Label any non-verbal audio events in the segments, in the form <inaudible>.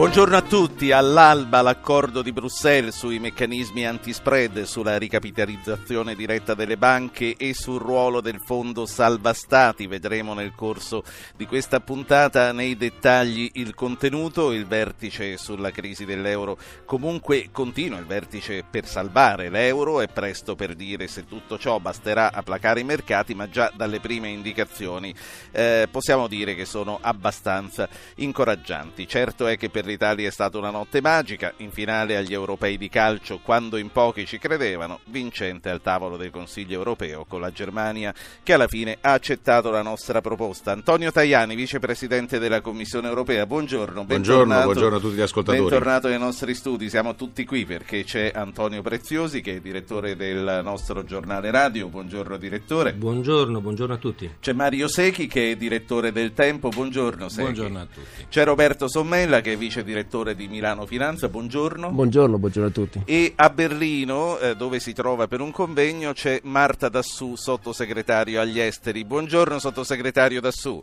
Buongiorno a tutti. All'alba l'accordo di Bruxelles sui meccanismi antispread, sulla ricapitalizzazione diretta delle banche e sul ruolo del fondo salva stati. Vedremo nel corso di questa puntata nei dettagli il contenuto. Il vertice sulla crisi dell'euro comunque continua. Il vertice per salvare l'euro è presto per dire se tutto ciò basterà a placare i mercati, ma già dalle prime indicazioni eh, possiamo dire che sono abbastanza incoraggianti. Certo è che per l'Italia è stata una notte magica, in finale agli europei di calcio quando in pochi ci credevano, vincente al tavolo del Consiglio europeo con la Germania che alla fine ha accettato la nostra proposta. Antonio Tajani, vicepresidente della Commissione europea, buongiorno. Buongiorno, buongiorno a tutti gli ascoltatori. Bentornato nei nostri studi, siamo tutti qui perché c'è Antonio Preziosi che è direttore del nostro giornale radio, buongiorno direttore. Buongiorno, buongiorno a tutti. C'è Mario Secchi che è direttore del Tempo, buongiorno Secchi. Buongiorno a tutti. C'è Roberto Sommella che è vice direttore di Milano Finanza, buongiorno. Buongiorno, buongiorno a tutti. E a Berlino, eh, dove si trova per un convegno, c'è Marta Dassù, sottosegretario agli esteri. Buongiorno sottosegretario Dassù.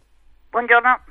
Buongiorno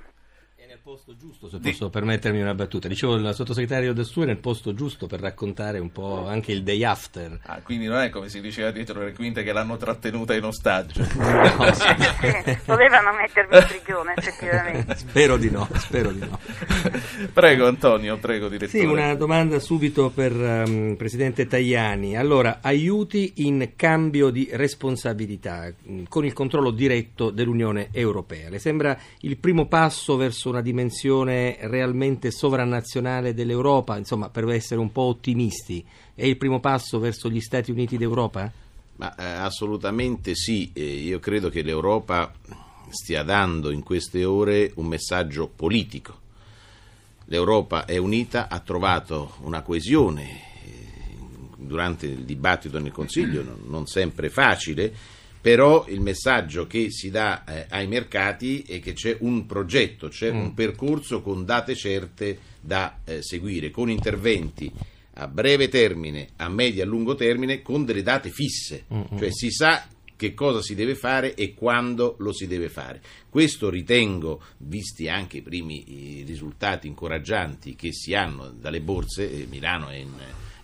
posto giusto, se posso permettermi una battuta. Dicevo, il sottosegretario Dassù è nel posto giusto per raccontare un po' anche il day after. Ah, quindi non è come si diceva dietro le quinte che l'hanno trattenuta in ostaggio. <laughs> No, sì. Dovevano mettermi in prigione, effettivamente. <laughs> Spero di no, spero di no. <laughs> prego Antonio, prego direttore. Sì, una domanda subito per um, Presidente Tajani. Allora, aiuti in cambio di responsabilità mm, con il controllo diretto dell'Unione Europea. Le sembra il primo passo verso una dimensione dimensione realmente sovranazionale dell'Europa, insomma, per essere un po' ottimisti, è il primo passo verso gli Stati Uniti d'Europa? Ma, eh, assolutamente sì, eh, io credo che l'Europa stia dando in queste ore un messaggio politico. L'Europa è unita, ha trovato una coesione eh, durante il dibattito nel Consiglio, non, non sempre facile, però il messaggio che si dà eh, ai mercati è che c'è un progetto, c'è mm. un percorso con date certe da eh, seguire, con interventi a breve termine, a medio e a lungo termine, con delle date fisse, mm-hmm. cioè si sa che cosa si deve fare e quando lo si deve fare. Questo ritengo, visti anche i primi risultati incoraggianti che si hanno dalle borse, eh, Milano è in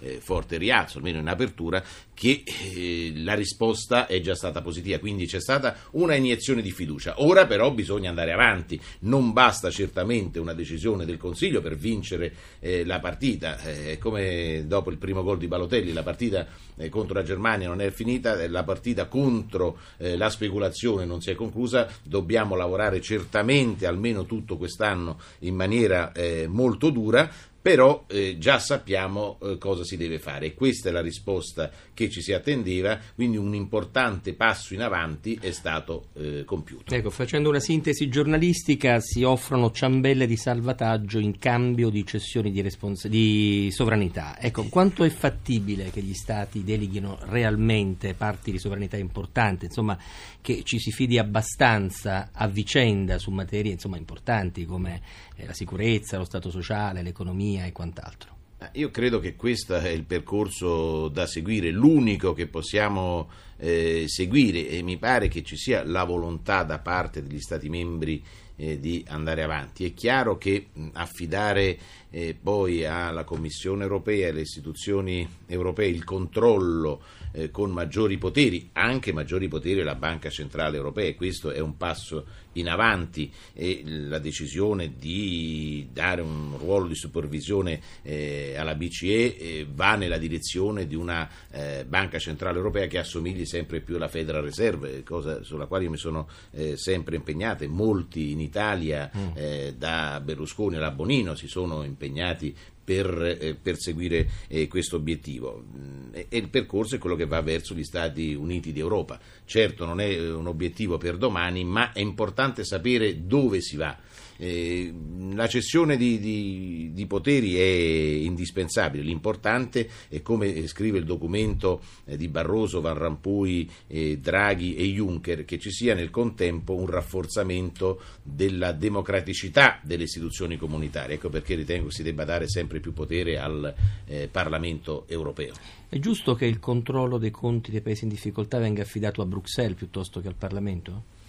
eh, forte rialzo, almeno in apertura, che eh, la risposta è già stata positiva, quindi c'è stata una iniezione di fiducia. Ora però bisogna andare avanti, non basta certamente una decisione del Consiglio per vincere eh, la partita, eh, come dopo il primo gol di Balotelli, la partita eh, contro la Germania non è finita, eh, la partita contro la speculazione non si è conclusa, dobbiamo lavorare certamente almeno tutto quest'anno in maniera molto dura però eh, già sappiamo eh, cosa si deve fare e questa è la risposta che ci si attendeva, quindi un importante passo in avanti è stato eh, compiuto. Ecco, facendo una sintesi giornalistica si offrono ciambelle di salvataggio in cambio di cessioni di, respons- di sovranità. Ecco, quanto è fattibile che gli Stati deleghino realmente parti di sovranità importanti, insomma che ci si fidi abbastanza a vicenda su materie insomma, importanti come eh, la sicurezza, lo Stato sociale, l'economia? Economia e quant'altro. Io credo che questo è il percorso da seguire, l'unico che possiamo eh, seguire e mi pare che ci sia la volontà da parte degli Stati membri eh, di andare avanti. È chiaro che affidare eh, poi alla Commissione europea e alle istituzioni europee il controllo eh, con maggiori poteri, anche maggiori poteri alla Banca Centrale Europea, e questo è un passo in avanti e la decisione di dare un ruolo di supervisione eh, alla BCE eh, va nella direzione di una eh, Banca Centrale Europea che assomigli sempre più alla Federal Reserve, cosa sulla quale io mi sono eh, sempre impegnato. Molti in Italia, mm. eh, da Berlusconi alla Bonino, si sono impegnati per eh, perseguire eh, questo obiettivo. Mm, E, il percorso è quello che va verso gli Stati Uniti d'Europa. Certo non è eh, un obiettivo per domani, ma è importante sapere dove si va. Eh, la cessione di, di- di poteri è indispensabile, l'importante è come scrive il documento eh, di Barroso, Van Rompuy, eh, Draghi e Juncker, che ci sia nel contempo un rafforzamento della democraticità delle istituzioni comunitarie. Ecco perché ritengo si debba dare sempre più potere al eh, Parlamento europeo. È giusto che il controllo dei conti dei paesi in difficoltà venga affidato a Bruxelles piuttosto che al Parlamento?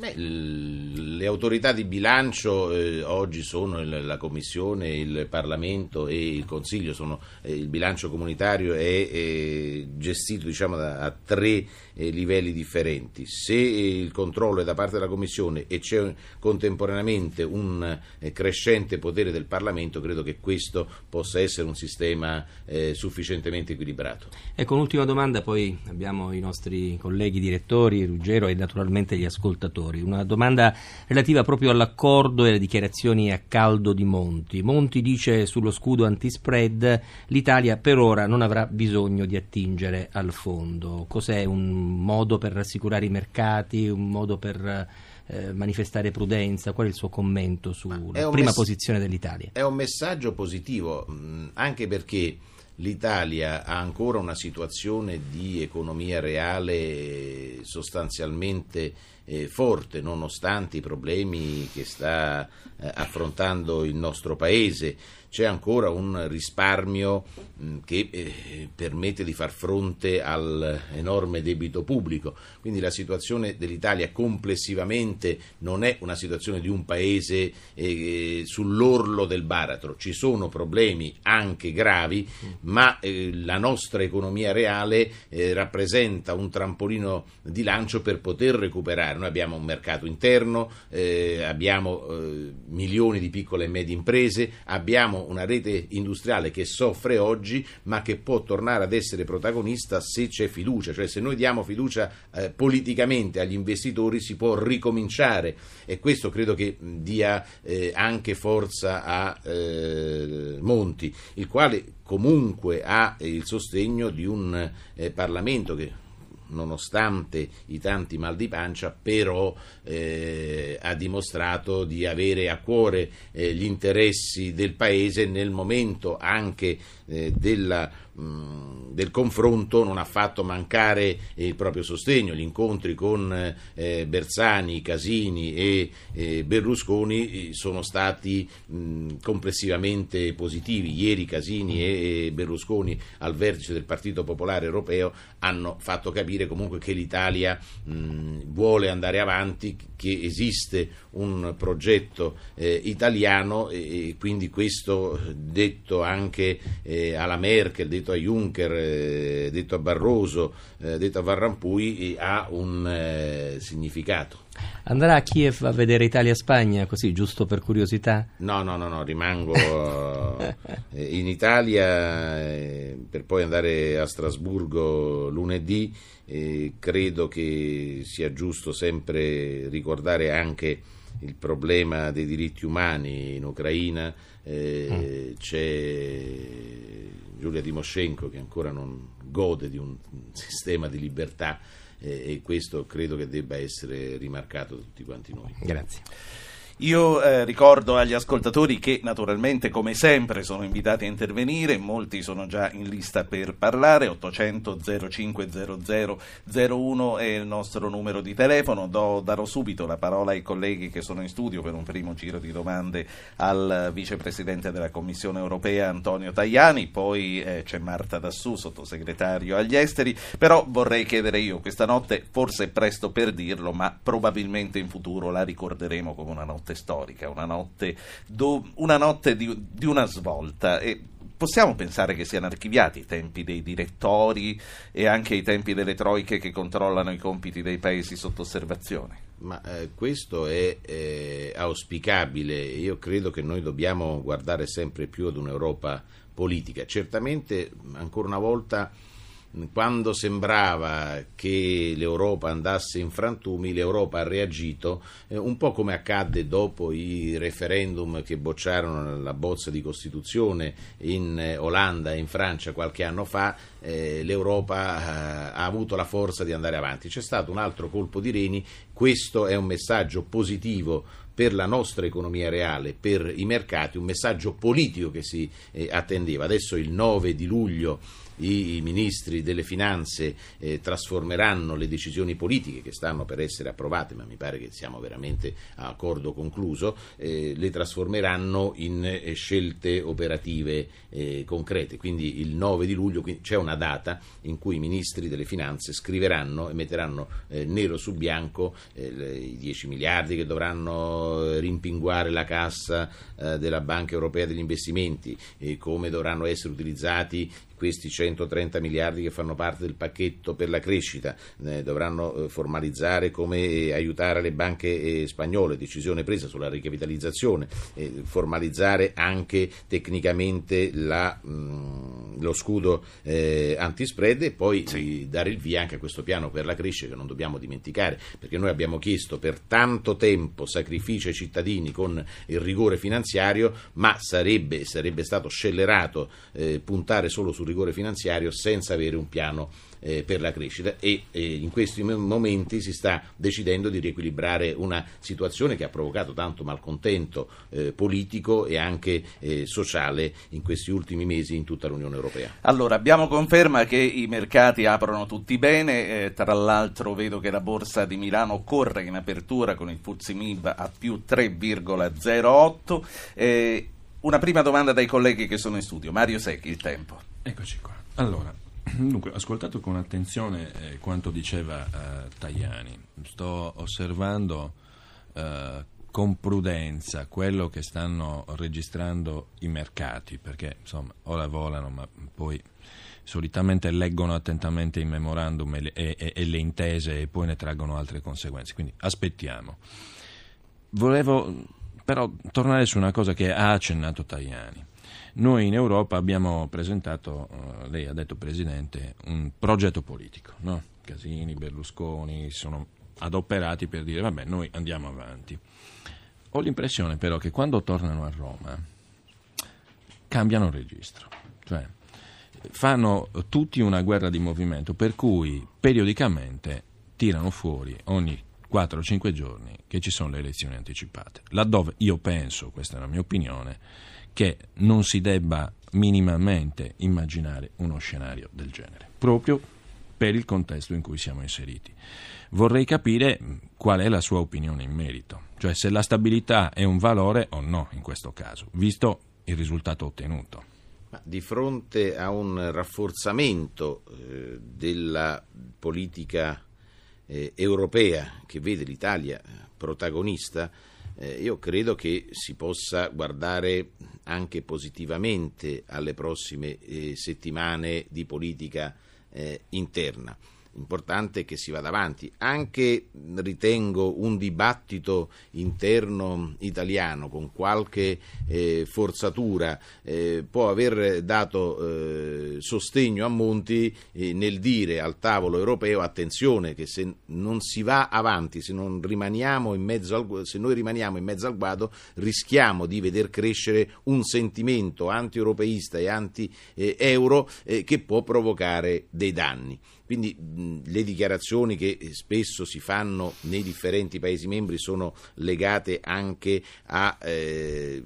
Beh, le autorità di bilancio eh, oggi sono il- la Commissione, il Parlamento e il Consiglio, sono, eh, il bilancio comunitario è eh, gestito diciamo, da, a tre eh, livelli differenti. Se eh, il controllo è da parte della Commissione e c'è un- contemporaneamente un eh, crescente potere del Parlamento, credo che questo possa essere un sistema sufficientemente equilibrato. Ecco, un'ultima domanda, poi abbiamo i nostri colleghi direttori, Ruggero e naturalmente gli ascoltatori. Una domanda relativa proprio all'accordo e alle dichiarazioni a caldo di Monti. Monti dice sullo scudo antispread l'Italia per ora non avrà bisogno di attingere al fondo. Cos'è un modo per rassicurare i mercati, un modo per eh, manifestare prudenza? Qual è il suo commento sulla prima mess- posizione dell'Italia? È un messaggio positivo, mh, anche perché l'Italia ha ancora una situazione di economia reale sostanzialmente eh, forte, nonostante i problemi che sta eh, affrontando il nostro Paese. C'è ancora un risparmio mh, che eh, permette di far fronte all'enorme debito pubblico. Quindi la situazione dell'Italia complessivamente non è una situazione di un paese eh, sull'orlo del baratro. Ci sono problemi anche gravi, ma eh, la nostra economia reale eh, rappresenta un trampolino di lancio per poter recuperare. Noi abbiamo un mercato interno, eh, abbiamo eh, milioni di piccole e medie imprese, abbiamo una rete industriale che soffre oggi, ma che può tornare ad essere protagonista se c'è fiducia, cioè se noi diamo fiducia eh, politicamente agli investitori si può ricominciare. E questo credo che dia eh, anche forza a eh, Monti, il quale comunque ha eh, il sostegno di un eh, Parlamento che nonostante i tanti mal di pancia, però eh, ha dimostrato di avere a cuore eh, gli interessi del Paese nel momento anche eh, della, mh, del confronto, non ha fatto mancare il proprio sostegno. Gli incontri con eh, Bersani, Casini e eh, Berlusconi eh, sono stati mh, complessivamente positivi. Ieri Casini e e Berlusconi al vertice del Partito Popolare Europeo hanno fatto capire comunque che l'Italia mh, vuole andare avanti, che esiste un progetto eh, italiano e, quindi questo detto anche eh, alla Merkel, detto a Juncker, eh, detto a Barroso, eh, detto a Van Rompuy, eh, ha un eh, significato. Andrà a Kiev a vedere Italia-Spagna, così giusto per curiosità? No, no, no, no, rimango <laughs> in Italia per poi andare a Strasburgo lunedì. Credo che sia giusto sempre ricordare anche il problema dei diritti umani in Ucraina. Eh, C'è Giulia Timoshenko che ancora non gode di un sistema di libertà eh, e questo credo che debba essere rimarcato da tutti quanti noi. Grazie. Io eh, ricordo agli ascoltatori che naturalmente come sempre sono invitati a intervenire, molti sono già in lista per parlare, 800 0500 01 è il nostro numero di telefono, Do- darò subito la parola ai colleghi che sono in studio per un primo giro di domande al vicepresidente della Commissione europea Antonio Tajani, poi eh, c'è Marta Dassù, sottosegretario agli esteri, però vorrei chiedere io, questa notte forse è presto per dirlo, ma probabilmente in futuro la ricorderemo come una notte storica, una notte, do- una notte di, di una svolta. E possiamo pensare che siano archiviati i tempi dei direttori e anche i tempi delle troiche che controllano i compiti dei paesi sotto osservazione? Ma eh, questo è eh, auspicabile. Io credo che noi dobbiamo guardare sempre più ad un'Europa politica. Certamente, ancora una volta, quando sembrava che l'Europa andasse in frantumi, l'Europa ha reagito eh, un po' come accadde dopo i referendum che bocciarono la bozza di Costituzione in eh, Olanda e in Francia qualche anno fa, eh, l'Europa eh, ha avuto la forza di andare avanti. C'è stato un altro colpo di reni, questo è un messaggio positivo per la nostra economia reale, per i mercati, un messaggio politico che si eh, attendeva. Adesso il 9 di luglio i ministri delle finanze eh, trasformeranno le decisioni politiche che stanno per essere approvate, ma mi pare che siamo veramente a accordo concluso, eh, le trasformeranno in eh, scelte operative eh, concrete. Quindi il 9 di luglio c'è una data in cui i ministri delle finanze scriveranno e metteranno eh, nero su bianco eh, i 10 miliardi che dovranno rimpinguare la cassa della Banca Europea degli Investimenti, come dovranno essere utilizzati questi 130 miliardi che fanno parte del pacchetto per la crescita, eh, dovranno eh, formalizzare come eh, aiutare le banche eh, spagnole, decisione presa sulla ricapitalizzazione, eh, formalizzare anche tecnicamente la, mh, mm, lo scudo eh, antispread e poi sì. dare il via anche a questo piano per la crescita che non dobbiamo dimenticare, perché noi abbiamo chiesto per tanto tempo sacrifici ai cittadini con il rigore finanziario, ma sarebbe, sarebbe stato scellerato puntare solo sul rigore finanziario senza avere un piano eh, per la crescita e eh, in questi momenti si sta decidendo di riequilibrare una situazione che ha provocato tanto malcontento eh, politico e anche eh, sociale in questi ultimi mesi in tutta l'Unione Europea. Allora, abbiamo conferma che i mercati aprono tutti bene, eh, tra l'altro vedo che la borsa di Milano corre in apertura con il Fuzzi Mib a più 3,08. Eh, una prima domanda dai colleghi che sono in studio. Mario Secchi, il tempo. Eccoci qua. Allora, dunque, ho ascoltato con attenzione eh, quanto diceva eh, Tajani. Sto osservando eh, con prudenza quello che stanno registrando i mercati, perché insomma ora volano, ma poi solitamente leggono attentamente i memorandum e e, e le intese e poi ne traggono altre conseguenze. Quindi aspettiamo. Volevo però tornare su una cosa che ha accennato Tajani. Noi in Europa abbiamo presentato, uh, lei ha detto Presidente, un progetto politico, no? Casini, Berlusconi sono adoperati per dire vabbè noi andiamo avanti. Ho l'impressione però che quando tornano a Roma cambiano registro, cioè fanno tutti una guerra di movimento per cui periodicamente tirano fuori ogni 4-5 giorni che ci sono le elezioni anticipate, laddove io penso, questa è la mia opinione, che non si debba minimamente immaginare uno scenario del genere, proprio per il contesto in cui siamo inseriti. Vorrei capire qual è la sua opinione in merito, cioè se la stabilità è un valore o no in questo caso, visto il risultato ottenuto. Di fronte a un rafforzamento eh, della politica eh, europea che vede l'Italia protagonista, eh, io credo che si possa guardare anche positivamente alle prossime eh, settimane di politica eh, interna importante che si vada avanti. Anche ritengo un dibattito interno italiano con qualche eh, forzatura eh, può aver dato eh, sostegno a Monti eh, nel dire al tavolo europeo attenzione che se non si va avanti, se, al, se noi rimaniamo in mezzo al guado rischiamo di veder crescere un sentimento anti-europeista e anti-euro eh, che può provocare dei danni. Quindi mh, le dichiarazioni che spesso si fanno nei differenti Paesi membri sono legate anche a eh,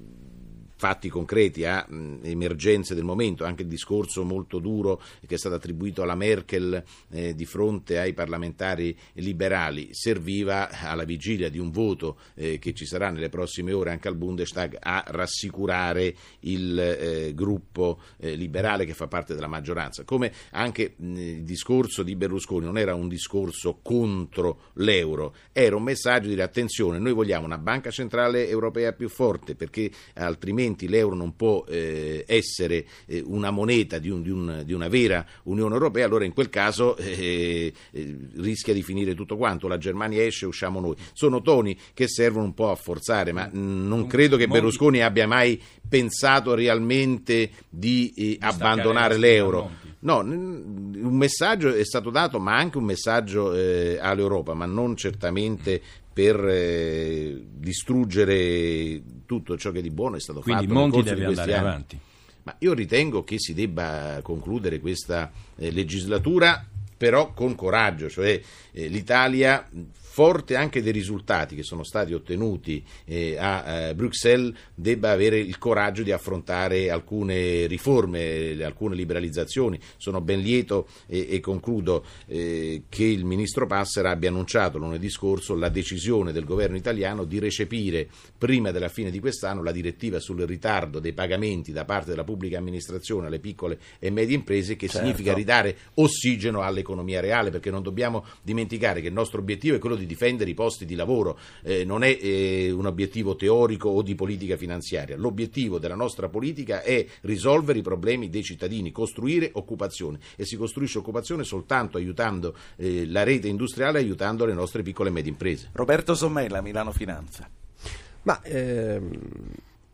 fatti concreti, a mh, emergenze del momento, anche il discorso molto duro che è stato attribuito alla Merkel eh, di fronte ai parlamentari liberali serviva alla vigilia di un voto eh, che ci sarà nelle prossime ore anche al Bundestag a rassicurare il eh, gruppo eh, liberale che fa parte della maggioranza. Come anche mh, il discorso di Berlusconi non era un discorso contro l'euro, era un messaggio di dire attenzione, noi vogliamo una banca centrale europea più forte perché altrimenti altrimenti l'euro non può eh, essere eh, una moneta di, un, di, un, di, una vera Unione Europea, allora in quel caso eh, eh, rischia di finire tutto quanto, la Germania esce, usciamo noi. Sono toni che servono un po' a forzare, ma mh, non credo che Berlusconi abbia mai pensato realmente di eh, abbandonare l'euro. No, un messaggio è stato dato, ma anche un messaggio eh, all'Europa, ma non certamente per eh, distruggere tutto ciò che di buono è stato Quindi fatto. Quindi Monti deve andare anni. avanti. Ma io ritengo che si debba concludere questa eh, legislatura, però con coraggio, cioè eh, l'Italia forte anche dei risultati che sono stati ottenuti eh, a eh, Bruxelles, debba avere il coraggio di affrontare alcune riforme, alcune liberalizzazioni. Sono ben lieto e, e concludo eh, che il ministro Passera abbia annunciato lunedì scorso la decisione del governo italiano di recepire prima della fine di quest'anno la direttiva sul ritardo dei pagamenti da parte della pubblica amministrazione alle piccole e medie imprese, che certo. significa ridare ossigeno all'economia reale, perché non dobbiamo dimenticare che il nostro obiettivo è quello di di difendere i posti di lavoro, eh, non è eh, un obiettivo teorico o di politica finanziaria. L'obiettivo della nostra politica è risolvere i problemi dei cittadini, costruire occupazione e si costruisce occupazione soltanto aiutando eh, la rete industriale, aiutando le nostre piccole e medie imprese. Roberto Sommella, Milano Finanza. Ma ehm,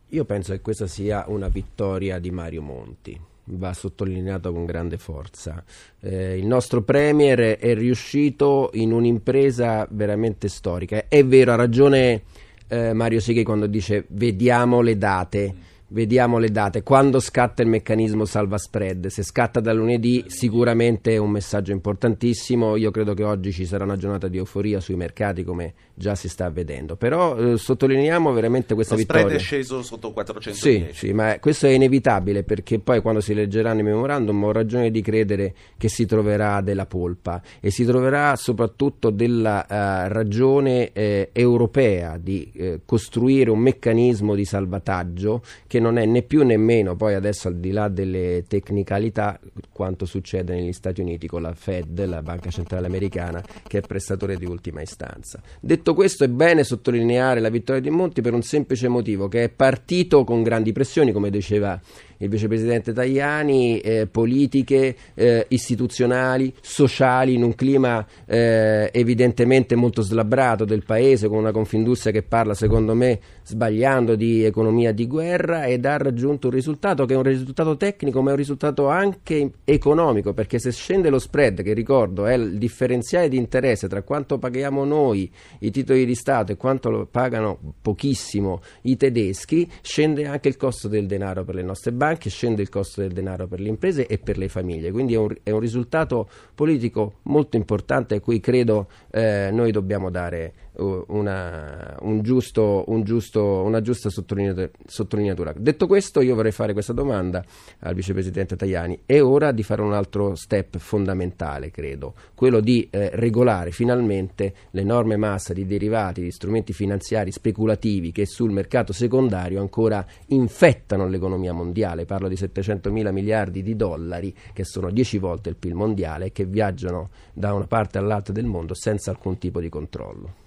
io penso che questa sia una vittoria di Mario Monti va sottolineato con grande forza. Eh, il nostro Premier è riuscito in un'impresa veramente storica. È vero, ha ragione eh, Mario Seghi quando dice vediamo le date Vediamo le date. Quando scatta il meccanismo salva spread? Se scatta da lunedì sicuramente è un messaggio importantissimo. Io credo che oggi ci sarà una giornata di euforia sui mercati come già si sta vedendo. Però eh, sottolineiamo veramente questa Lo vittoria. Lo spread è sceso sotto 410. Sì, sì, ma questo è inevitabile perché poi quando si leggeranno i memorandum ho ragione di credere che si troverà della polpa e si troverà soprattutto della uh, ragione eh, europea di eh, costruire un meccanismo di salvataggio che non è né più né meno, poi adesso al di là delle tecnicalità, quanto succede negli Stati Uniti con la Fed, la Banca Centrale Americana, che è prestatore di ultima istanza. Detto questo, è bene sottolineare la vittoria di Monti per un semplice motivo, che è partito con grandi pressioni, come diceva il vicepresidente Tajani, eh, politiche eh, istituzionali, sociali, in un clima eh, evidentemente molto slabbrato del paese, con una Confindustria che parla, secondo me, sbagliando di economia di guerra ed ha raggiunto un risultato che è un risultato tecnico, ma è un risultato anche economico, perché se scende lo spread, che ricordo è il differenziale di interesse tra quanto paghiamo noi i titoli di Stato e quanto lo pagano pochissimo i tedeschi, scende anche il costo del denaro per le nostre banche anche scende il costo del denaro per le imprese e per le famiglie, quindi è un, è un risultato politico molto importante a cui credo eh, noi dobbiamo dare una, un giusto, un giusto, una giusta sottolineatura. Detto questo, io vorrei fare questa domanda al vicepresidente Tajani. È ora di fare un altro step fondamentale, credo, quello di eh, regolare finalmente l'enorme massa di derivati, di strumenti finanziari speculativi che sul mercato secondario ancora infettano l'economia mondiale. Parlo di 700 mila miliardi di dollari, che sono 10 volte il PIL mondiale che viaggiano da una parte all'altra del mondo senza alcun tipo di controllo.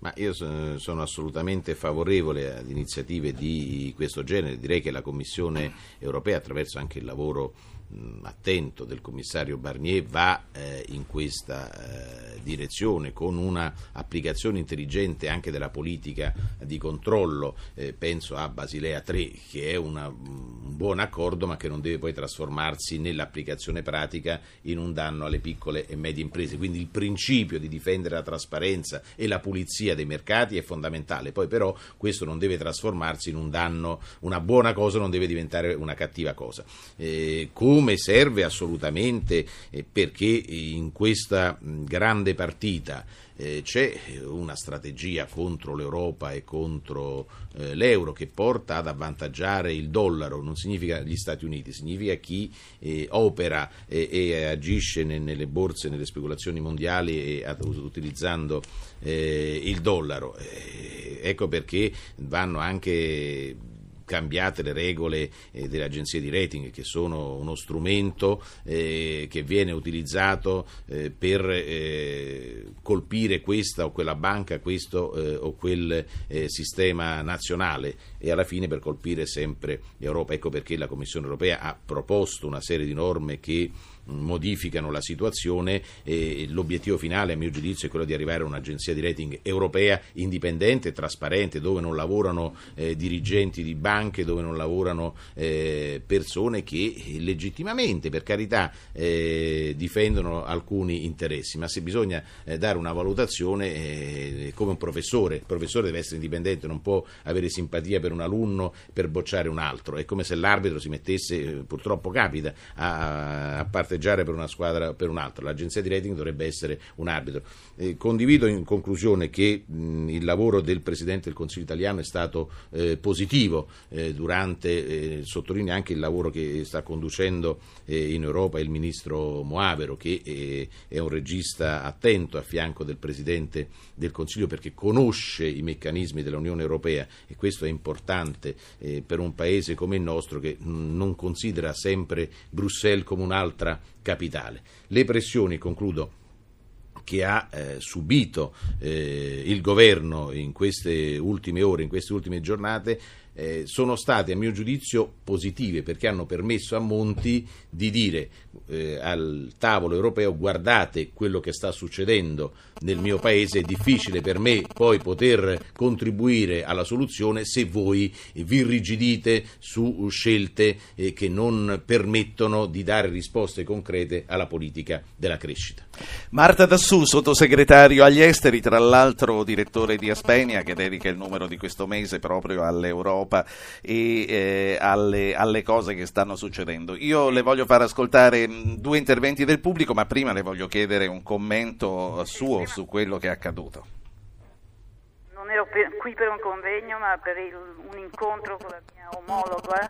Ma io sono assolutamente favorevole ad iniziative di questo genere. Direi che la Commissione europea, attraverso anche il lavoro attento del commissario Barnier va eh, in questa eh, direzione con una applicazione intelligente anche della politica di controllo eh, penso a Basilea 3 che è una, un buon accordo ma che non deve poi trasformarsi nell'applicazione pratica in un danno alle piccole e medie imprese. Quindi il principio di difendere la trasparenza e la pulizia dei mercati è fondamentale. Poi però questo non deve trasformarsi in un danno una buona cosa non deve diventare una cattiva cosa. Eh, con come serve assolutamente eh, perché in questa grande partita eh, c'è una strategia contro l'Europa e contro eh, l'euro che porta ad avvantaggiare il dollaro, non significa gli Stati Uniti, significa chi opera e agisce nelle borse, nelle speculazioni mondiali utilizzando il dollaro. Ecco perché vanno anche cambiate le regole eh, delle agenzie di rating che sono uno strumento eh, che viene utilizzato eh, per colpire questa o quella banca, questo o quel sistema nazionale e alla fine per colpire sempre l'Europa. Ecco perché la Commissione europea ha proposto una serie di norme che modificano la situazione e l'obiettivo finale a mio giudizio è quello di arrivare a un'agenzia di rating europea indipendente, trasparente, dove non lavorano eh, dirigenti di banche, dove non lavorano eh, persone che legittimamente, per carità, eh, difendono alcuni interessi, ma se bisogna eh, dare una valutazione eh, come un professore, il professore deve essere indipendente, non può avere simpatia per un alunno per bocciare un altro, è come se l'arbitro si mettesse, eh, purtroppo capita, a, a parte parteggiare per una squadra o per un'altra. L'agenzia di rating dovrebbe essere un arbitro. Eh, condivido in conclusione che mh, il lavoro del Presidente del Consiglio italiano è stato eh, positivo eh, durante, eh, sottolineo anche il lavoro che sta conducendo eh, in Europa il Ministro Moavero che eh, è un regista attento a fianco del Presidente del Consiglio perché conosce i meccanismi dell'Unione Europea e questo è importante per un Paese come il nostro che mh, non considera sempre Bruxelles come un'altra capitale. Le pressioni, concludo, che ha eh, subito eh, il governo in queste ultime ore, in queste ultime giornate, eh, sono state a mio giudizio positive perché hanno permesso a Monti di dire eh, al tavolo europeo guardate quello che sta succedendo nel mio paese, è difficile per me poi poter contribuire alla soluzione se voi vi irrigidite su scelte eh, che non permettono di dare risposte concrete alla politica della crescita. Marta Dassù, sottosegretario agli esteri, tra l'altro direttore di Aspenia che dedica il numero di questo mese proprio all'Europa e eh, alle, alle, cose che stanno succedendo. Io le voglio far ascoltare due interventi del pubblico, ma prima le voglio chiedere un commento suo su quello che è accaduto. Non ero per, qui per un convegno, ma per il, un incontro con la mia omologa,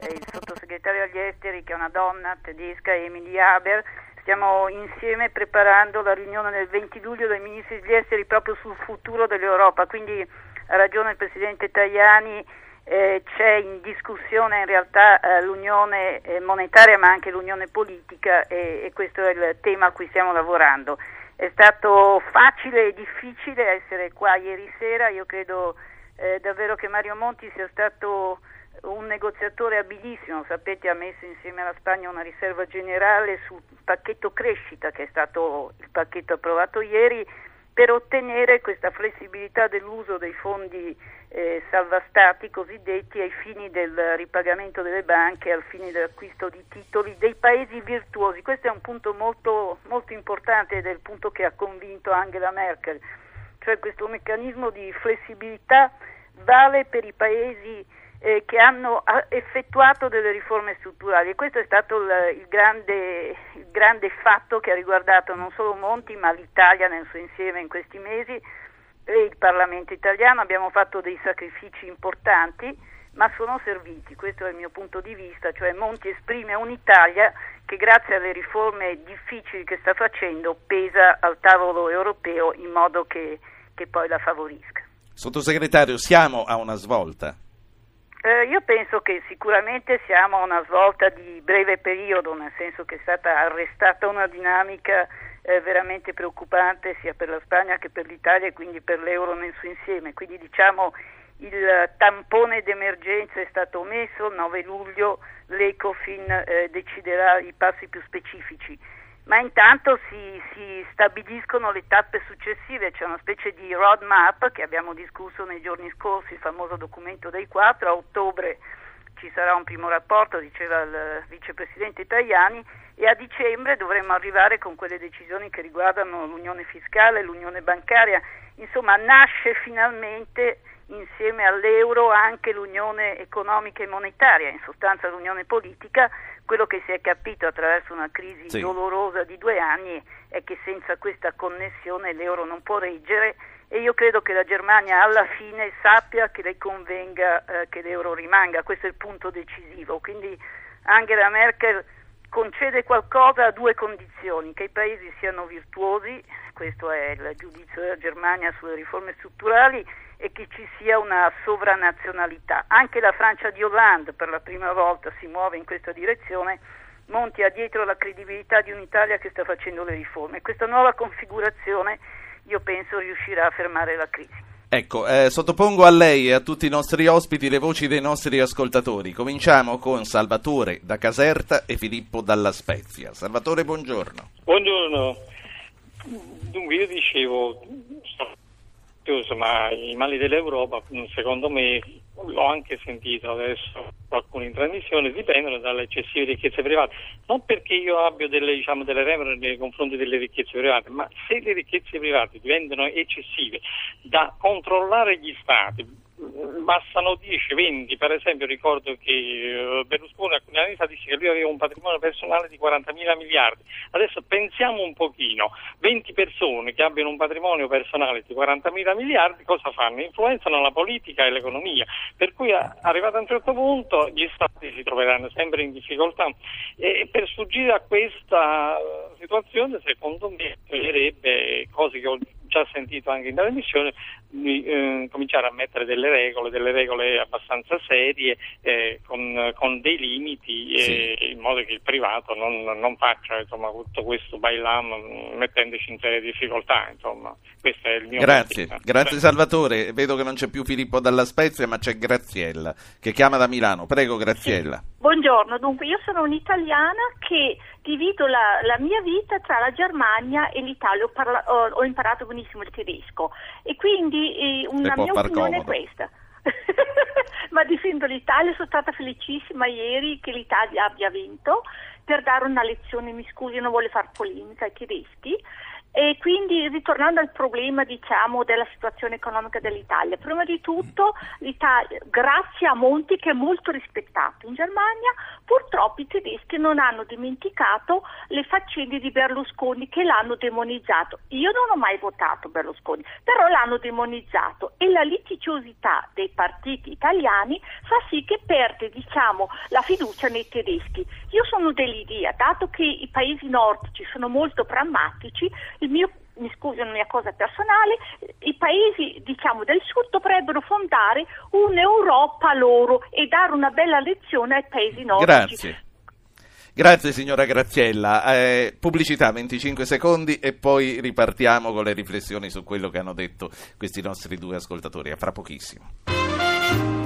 eh, il sottosegretario agli esteri, che è una donna tedesca, Emily Haber. Stiamo insieme preparando la riunione del 20 luglio dei ministri degli esteri proprio sul futuro dell'Europa, quindi ha ragione il Presidente Tajani eh, c'è in discussione in realtà eh, l'unione eh, monetaria ma anche l'unione politica e, e, questo è il tema a cui stiamo lavorando. È stato facile e difficile essere qua ieri sera, io credo eh, davvero che Mario Monti sia stato un negoziatore abilissimo, sapete ha messo insieme alla Spagna una riserva generale sul pacchetto crescita che è stato il pacchetto approvato ieri per ottenere questa flessibilità dell'uso dei fondi eh, salvastati cosiddetti ai fini del ripagamento delle banche, al fine dell'acquisto di titoli dei paesi virtuosi. Questo è un punto molto, molto importante ed è il punto che ha convinto Angela Merkel, cioè questo meccanismo di flessibilità vale per i paesi eh, che hanno effettuato delle riforme strutturali e questo è stato il, il, grande, il grande fatto che ha riguardato non solo Monti ma l'Italia nel suo insieme in questi mesi e il Parlamento italiano. Abbiamo fatto dei sacrifici importanti ma sono serviti, questo è il mio punto di vista, cioè Monti esprime un'Italia che grazie alle riforme difficili che sta facendo pesa al tavolo europeo in modo che, che poi la favorisca. Sottosegretario, siamo a una svolta. Eh, io penso che sicuramente siamo a una svolta di breve periodo, nel senso che è stata arrestata una dinamica eh, veramente preoccupante sia per la Spagna che per l'Italia e quindi per l'euro nel suo insieme. Quindi diciamo il tampone d'emergenza è stato messo, il 9 luglio l'Ecofin eh, deciderà i passi più specifici ma intanto si, si, stabiliscono le tappe successive, c'è una specie di roadmap che abbiamo discusso nei giorni scorsi, il famoso documento dei quattro, a ottobre ci sarà un primo rapporto, diceva il vicepresidente Tajani, e a dicembre dovremo arrivare con quelle decisioni che riguardano l'unione fiscale, l'unione bancaria, insomma nasce finalmente insieme all'euro anche l'unione economica e monetaria, in sostanza l'unione politica, quello che si è capito attraverso una crisi sì. dolorosa di due anni è che senza questa connessione l'euro non può reggere e io credo che la Germania alla fine sappia che le convenga eh, che l'euro rimanga, questo è il punto decisivo. Quindi Angela Merkel concede qualcosa a due condizioni, che i paesi siano virtuosi, questo è il giudizio della Germania sulle riforme strutturali, e che ci sia una sovranazionalità. Anche la Francia di Hollande per la prima volta si muove in questa direzione, Monti ha dietro la credibilità di un'Italia che sta facendo le riforme. Questa nuova configurazione io penso riuscirà a fermare la crisi. Ecco, eh, sottopongo a lei e a tutti i nostri ospiti le voci dei nostri ascoltatori. Cominciamo con Salvatore da Caserta e Filippo dalla Spezia. Salvatore, buongiorno. Buongiorno. Dunque io dicevo, ma i mali dell'Europa, secondo me, l'ho anche sentito adesso qualcuno in trasmissione, dipendono dalle eccessive ricchezze private. Non perché io abbia delle, diciamo, delle remore nei confronti delle ricchezze private, ma se le ricchezze private diventano eccessive da controllare gli stati, bastano 10, 20, per esempio ricordo che eh, Berlusconi alcuni anni fa disse che lui aveva un patrimonio personale di 40 mila miliardi, adesso pensiamo un pochino, 20 persone che abbiano un patrimonio personale di 40 mila miliardi cosa fanno? Influenzano la politica e l'economia, per cui arrivato a un certo punto gli stati si troveranno sempre in difficoltà. E per sfuggire a questa situazione secondo me bisognerebbe cose che ho già sentito anche in trasmissione, di eh, cominciare a mettere delle regole, delle regole abbastanza serie, eh, con, con, dei limiti, eh, sì. in modo che il privato non, non faccia insomma, tutto questo bailam mettendoci in serie difficoltà. Insomma. Questo è il mio Grazie, grazie Salvatore. Vedo che non c'è più Filippo dalla Spezia, ma c'è Graziella che chiama da Milano. Prego Graziella. Sì. Buongiorno, dunque io sono un'italiana che divido la, la, mia vita tra la Germania e l'Italia, ho, parla, ho, ho imparato benissimo il tedesco e quindi eh, una mia opinione comodo. è questa. <laughs> Ma difendo l'Italia, sono stata felicissima ieri che l'Italia abbia vinto per dare una lezione, mi scusi, non voglio fare polemica ai tedeschi, e quindi ritornando al problema diciamo, della situazione economica dell'Italia, prima di tutto grazie a Monti che è molto rispettato in Germania, purtroppo i tedeschi non hanno dimenticato le faccende di Berlusconi che l'hanno demonizzato. Io non ho mai votato Berlusconi, però l'hanno demonizzato e la litigiosità dei partiti italiani fa sì che perde diciamo, la fiducia nei tedeschi. Io sono dell'idea, dato che i paesi nordici sono molto prammatici, il mio mi scusi una mia cosa personale, i paesi diciamo, del sud dovrebbero fondare un'Europa loro e dare una bella lezione ai paesi nordici. Grazie. Grazie signora Graziella. Eh, pubblicità 25 secondi e poi ripartiamo con le riflessioni su quello che hanno detto questi nostri due ascoltatori. A fra pochissimo.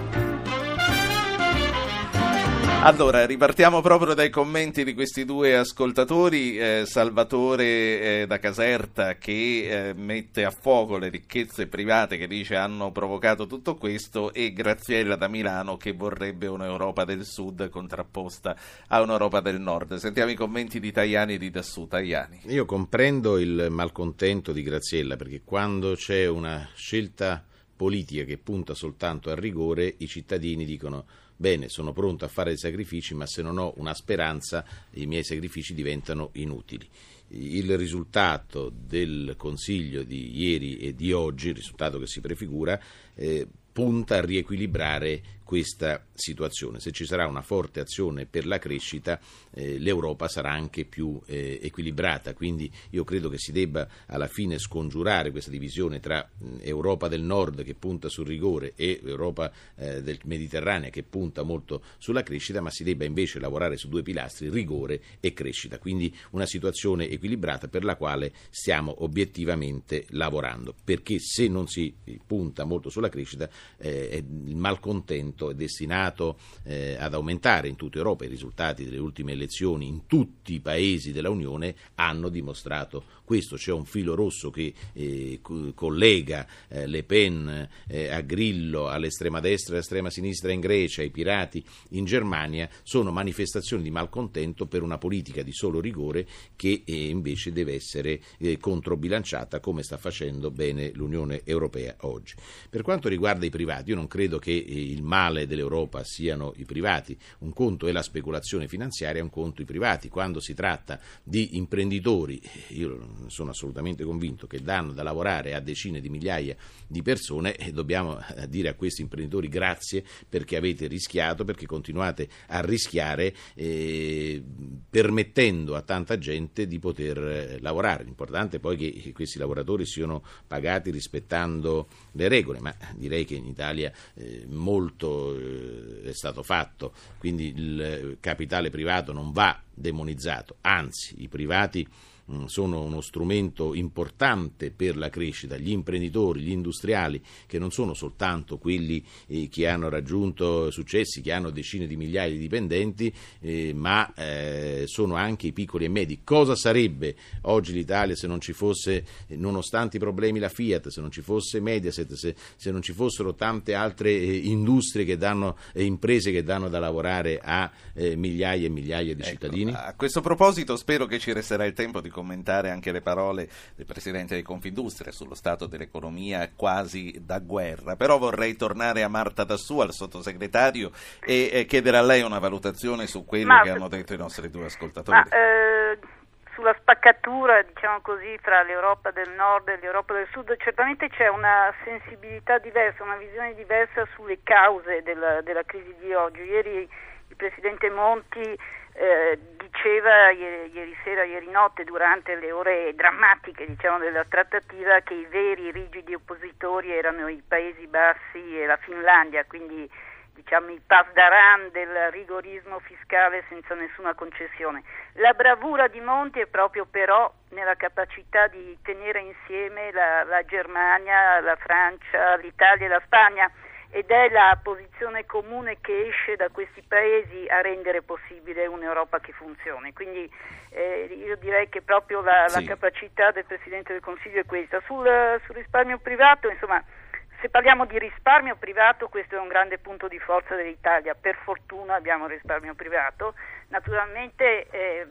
Allora, ripartiamo proprio dai commenti di questi due ascoltatori, eh, Salvatore eh, da Caserta che eh, mette a fuoco le ricchezze private che dice hanno provocato tutto questo e Graziella da Milano che vorrebbe un'Europa del Sud contrapposta a un'Europa del Nord. Sentiamo i commenti di Tajani e di Dassù. Tajani. Io comprendo il malcontento di Graziella perché quando c'è una scelta politica che punta soltanto al rigore, i cittadini dicono bene, sono pronto a fare dei sacrifici, ma se non ho una speranza i miei sacrifici diventano inutili. Il risultato del Consiglio di ieri e di oggi, il risultato che si prefigura, eh, punta a riequilibrare questa situazione. Se ci sarà una forte azione per la crescita, eh, l'Europa sarà anche più eh, equilibrata. Quindi io credo che si debba alla fine scongiurare questa divisione tra mh, Europa del Nord che punta sul rigore e Europa eh, del Mediterraneo che punta molto sulla crescita, ma si debba invece lavorare su due pilastri, rigore e crescita. Quindi una situazione equilibrata per la quale stiamo obiettivamente lavorando. Perché se non si punta molto sulla crescita, eh, il malcontento momento è destinato eh, ad aumentare in tutta Europa. I risultati delle ultime elezioni in tutti i paesi della Unione hanno dimostrato questo. C'è un filo rosso che eh, collega eh, Le Pen eh, a Grillo, all'estrema destra e all'estrema sinistra in Grecia, ai pirati in Germania. Sono manifestazioni di malcontento per una politica di solo rigore che eh, invece deve essere eh, controbilanciata come sta facendo bene l'Unione Europea oggi. Per quanto riguarda i privati, io non credo che il male male dell'Europa siano i privati. Un conto è la speculazione finanziaria, un conto i privati. Quando si tratta di imprenditori, io sono assolutamente convinto, che danno da lavorare a decine di migliaia di persone e dobbiamo eh, dire a questi imprenditori grazie perché avete rischiato, perché continuate a rischiare eh, permettendo a tanta gente di poter eh, lavorare. L'importante è poi che questi lavoratori siano pagati rispettando le regole, ma direi che in Italia eh, molto eh, è stato fatto, quindi il capitale privato non va demonizzato, anzi i privati sono uno strumento importante per la crescita, gli imprenditori, gli industriali, che non sono soltanto quelli eh, che hanno raggiunto successi, che hanno decine di migliaia di dipendenti, eh, ma eh, sono anche i piccoli e medi. Cosa sarebbe oggi l'Italia se non ci fosse, nonostante i problemi, la Fiat, se non ci fosse Mediaset, se, se non ci fossero tante altre industrie che danno, e imprese che danno da lavorare a migliaia e migliaia di ecco, cittadini? A questo proposito spero che ci resterà il tempo di commentare anche le parole del Presidente di Confindustria sullo stato dell'economia quasi da guerra, però vorrei tornare a Marta Dassù, al sottosegretario, e, chiedere a lei una valutazione su quello ma, che hanno detto i nostri due ascoltatori. Ma, eh, sulla spaccatura, diciamo così, tra l'Europa del nord e l'Europa del sud, certamente c'è una sensibilità diversa, una visione diversa sulle cause della, della crisi di oggi. Ieri il Presidente Monti eh, diceva ieri, ieri, sera, ieri notte, durante le ore drammatiche diciamo, della trattativa, che i veri rigidi oppositori erano i Paesi Bassi e la Finlandia, quindi diciamo, i pasdaran del rigorismo fiscale senza nessuna concessione. La bravura di Monti è proprio però nella capacità di tenere insieme la, la Germania, la Francia, l'Italia e la Spagna ed è la posizione comune che esce da questi paesi a rendere possibile un'Europa che funzioni. Quindi eh, io direi che proprio la, sì. la, capacità del Presidente del Consiglio è questa. Sul, sul risparmio privato, insomma, se parliamo di risparmio privato, questo è un grande punto di forza dell'Italia. Per fortuna abbiamo risparmio privato. Naturalmente eh,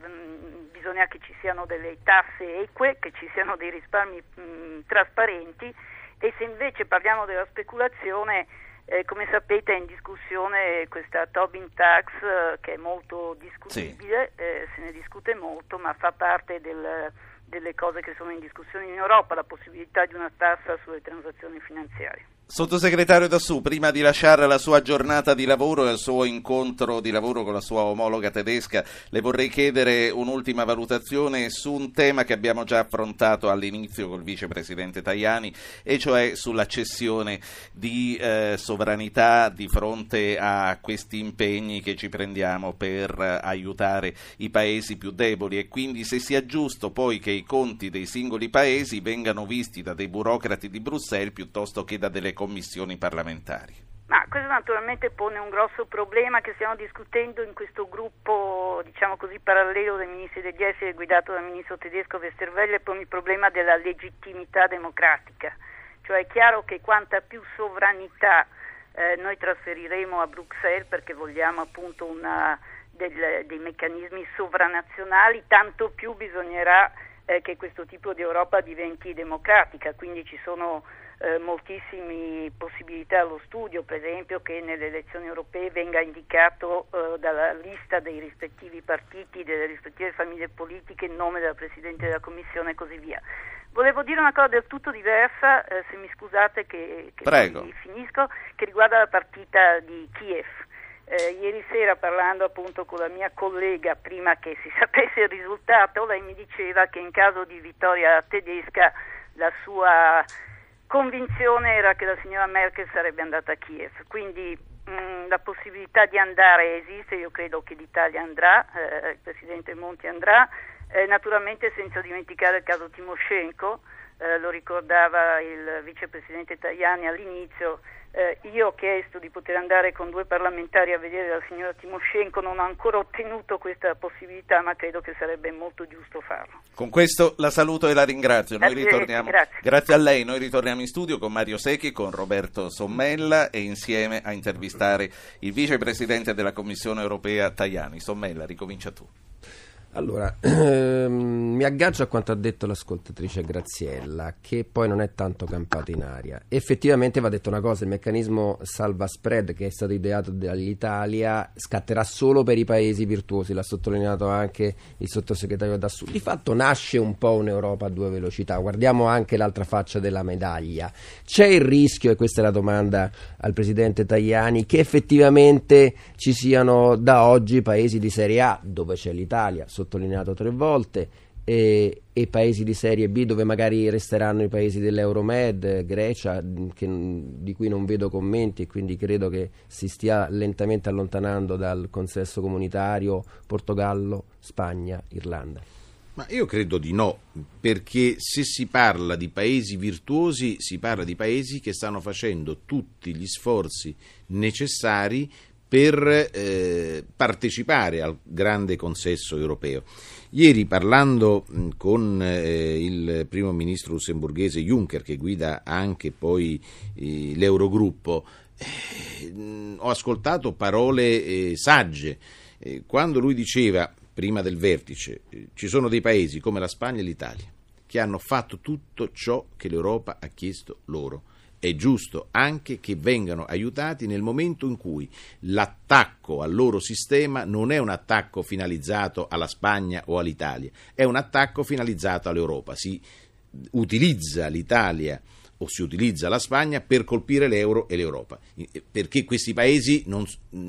bisogna che ci siano delle tasse eque, che ci siano dei risparmi mh, trasparenti e se invece parliamo della speculazione eh, come sapete è in discussione questa Tobin Tax eh, che è molto discutibile, sì. eh, se ne discute molto, ma fa parte del, delle cose che sono in discussione in Europa, la possibilità di una tassa sulle transazioni finanziarie. Sottosegretario Dassù, prima di lasciare la sua giornata di lavoro e il suo incontro di lavoro con la sua omologa tedesca, le vorrei chiedere un'ultima valutazione su un tema che abbiamo già affrontato all'inizio col vicepresidente Tajani, e cioè sulla cessione di eh, sovranità di fronte a questi impegni che ci prendiamo per eh, aiutare i paesi più deboli. E quindi se sia giusto poi che i conti dei singoli paesi vengano visti da dei burocrati di Bruxelles piuttosto che da delle commissioni parlamentari? Ma questo naturalmente pone un grosso problema che stiamo discutendo in questo gruppo, diciamo così, parallelo dei ministri degli esteri guidato dal ministro tedesco Westerwelle, pone il problema della legittimità democratica. Cioè è chiaro che quanta più sovranità eh, noi trasferiremo a Bruxelles perché vogliamo appunto una, del, dei meccanismi sovranazionali, tanto più bisognerà eh, che questo tipo di Europa diventi democratica, quindi ci sono eh, moltissime possibilità allo studio, per esempio che nelle elezioni europee venga indicato eh, dalla lista dei rispettivi partiti, delle rispettive famiglie politiche il nome della Presidente della Commissione e così via. Volevo dire una cosa del tutto diversa, eh, se mi scusate che, che finisco, che riguarda la partita di Kiev. Eh, ieri sera parlando appunto con la mia collega prima che si <laughs> sapesse il risultato, lei mi diceva che in caso di vittoria tedesca la sua convinzione era che la signora Merkel sarebbe andata a Kiev, quindi mh, mm, la possibilità di andare esiste, io credo che l'Italia andrà, eh, il Presidente Monti andrà, eh, naturalmente senza dimenticare il caso Timoshenko, eh, lo ricordava il vicepresidente Tajani all'inizio, eh, io ho chiesto di poter andare con due parlamentari a vedere la signora Timoshenko, non ho ancora ottenuto questa possibilità, ma credo che sarebbe molto giusto farlo. Con questo la saluto e la ringrazio. Grazie, ritorniamo, grazie. grazie a lei, noi ritorniamo in studio con Mario Secchi, con Roberto Sommella e insieme a intervistare il vicepresidente della Commissione europea Tajani. Sommella, ricomincia tu. Allora, <clears throat> ehm, mi aggaggio a quanto ha detto l'ascoltatrice Graziella, che poi non è tanto campato in aria. Effettivamente va detto una cosa, il meccanismo salva spread che è stato ideato dall'Italia scatterà solo per i paesi virtuosi, l'ha sottolineato anche il sottosegretario Dassù. Di fatto nasce un po' un'Europa a due velocità, guardiamo anche l'altra faccia della medaglia. C'è il rischio, e questa è la domanda al Presidente Tajani, che effettivamente ci siano da oggi paesi di Serie A, dove c'è l'Italia, sottolineato tre volte, e, e, paesi di serie B dove magari resteranno i paesi dell'Euromed, Grecia, che, di cui non vedo commenti e quindi credo che si stia lentamente allontanando dal consesso comunitario, Portogallo, Spagna, Irlanda. Ma io credo di no, perché se si parla di paesi virtuosi, si parla di paesi che stanno facendo tutti gli sforzi necessari per eh, partecipare al grande consesso europeo. Ieri parlando con eh, il primo ministro lussemburghese Juncker, che guida anche poi eh, l'Eurogruppo, eh, ho ascoltato parole eh, sagge. Eh, quando lui diceva, prima del vertice, ci sono dei paesi come la Spagna e l'Italia che hanno fatto tutto ciò che l'Europa ha chiesto loro è giusto anche che vengano aiutati nel momento in cui l'attacco al loro sistema non è un attacco finalizzato alla Spagna o all'Italia, è un attacco finalizzato all'Europa. Si utilizza l'Italia o si utilizza la Spagna per colpire l'euro e l'Europa, perché questi paesi non,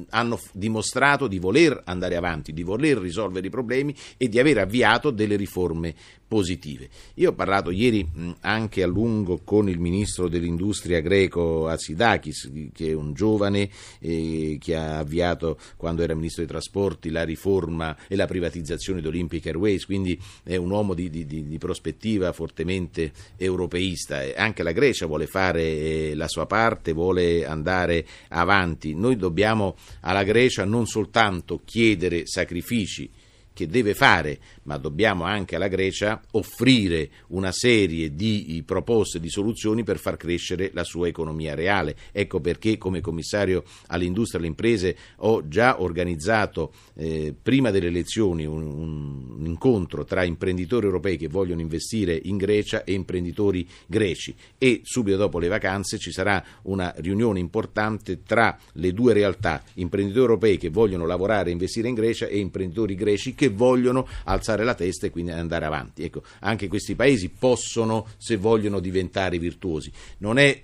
hanno dimostrato di voler andare avanti, di voler risolvere i problemi e di aver avviato delle riforme positive. Io ho parlato ieri anche a lungo con il ministro dell'industria greco Asidakis, che è un giovane eh, che ha avviato quando era ministro dei trasporti la riforma e la privatizzazione di Olympic Airways, quindi è un uomo di, di, di prospettiva fortemente europeista. Anche la Grecia vuole fare eh, la sua parte, vuole andare avanti. Noi dobbiamo alla Grecia non soltanto chiedere sacrifici, che deve fare, ma dobbiamo anche alla Grecia offrire una serie di proposte, di soluzioni per far crescere la sua economia reale. Ecco perché come commissario all'industria e alle imprese ho già organizzato eh, prima delle elezioni un, un, incontro tra imprenditori europei che vogliono investire in Grecia e imprenditori greci e subito dopo le vacanze ci sarà una riunione importante tra le due realtà, imprenditori europei che vogliono lavorare e investire in Grecia e imprenditori greci che che vogliono alzare la testa e quindi andare avanti. Ecco, anche questi paesi possono, se vogliono, diventare virtuosi. Non è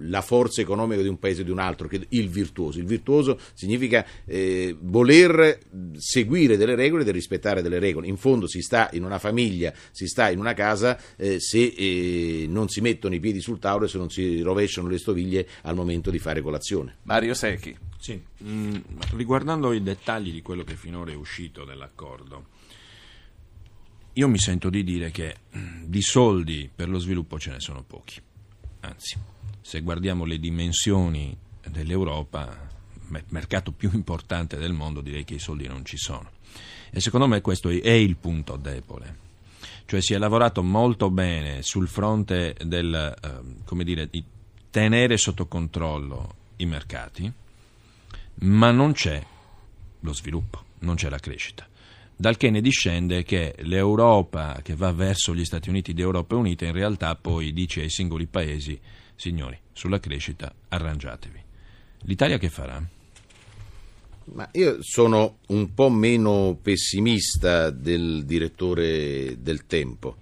la forza economica di un paese o di un altro che il virtuoso. Il virtuoso significa eh, voler seguire delle regole e rispettare delle regole. In fondo si sta in una famiglia, si sta in una casa eh, se eh, non si mettono i piedi sul tavolo e se non si rovesciano le stoviglie al momento di fare colazione. Mario Secchi. Sì, mm, riguardando i dettagli di quello che finora è uscito dall'accordo, io mi sento di dire che mm, di soldi per lo sviluppo ce ne sono pochi. Anzi, se guardiamo le dimensioni dell'Europa, mercato più importante del mondo, direi che i soldi non ci sono. E secondo me questo è il punto debole. Cioè si è lavorato molto bene sul fronte del, eh, dire, di tenere sotto controllo i mercati, ma non c'è lo sviluppo, non c'è la crescita. Dal che ne discende che l'Europa che va verso gli Stati Uniti d'Europa Unita in realtà poi dice ai singoli paesi, signori, sulla crescita arrangiatevi. L'Italia che farà? Ma io sono un po' meno pessimista del direttore del tempo.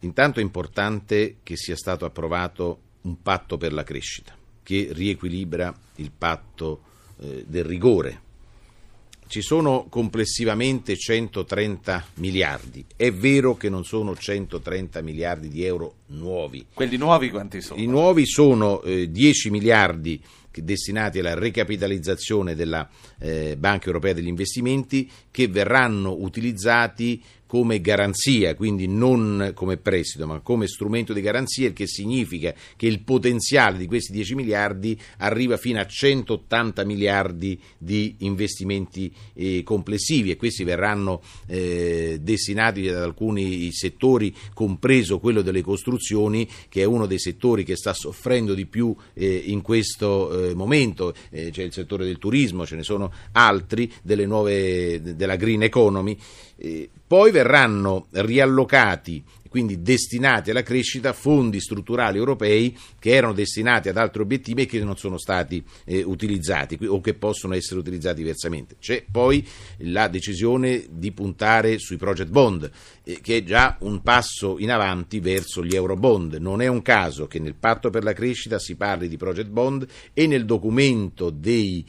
Intanto è importante che sia stato approvato un patto per la crescita che riequilibra il patto eh, del rigore. Ci sono complessivamente 130 miliardi. È vero che non sono 130 miliardi di euro nuovi. Quelli nuovi quanti sono? I nuovi sono eh, 10 miliardi destinati alla recapitalizzazione della eh, Banca Europea degli Investimenti che verranno utilizzati come garanzia, quindi non come prestito, ma come strumento di garanzia, il che significa che il potenziale di questi 10 miliardi arriva fino a 180 miliardi di investimenti eh, complessivi e questi verranno eh, destinati ad alcuni settori, compreso quello delle costruzioni, che è uno dei settori che sta soffrendo di più eh, in questo eh, momento, eh, c'è il settore del turismo, ce ne sono altri delle nuove, della green economy, eh, poi verranno riallocati quindi destinati alla crescita fondi strutturali europei che erano destinati ad altri obiettivi e che non sono stati eh, utilizzati o che possono essere utilizzati diversamente. C'è poi la decisione di puntare sui project bond, che è già un passo in avanti verso gli euro bond. Non è un caso che nel patto per la crescita si parli di project bond e nel documento dei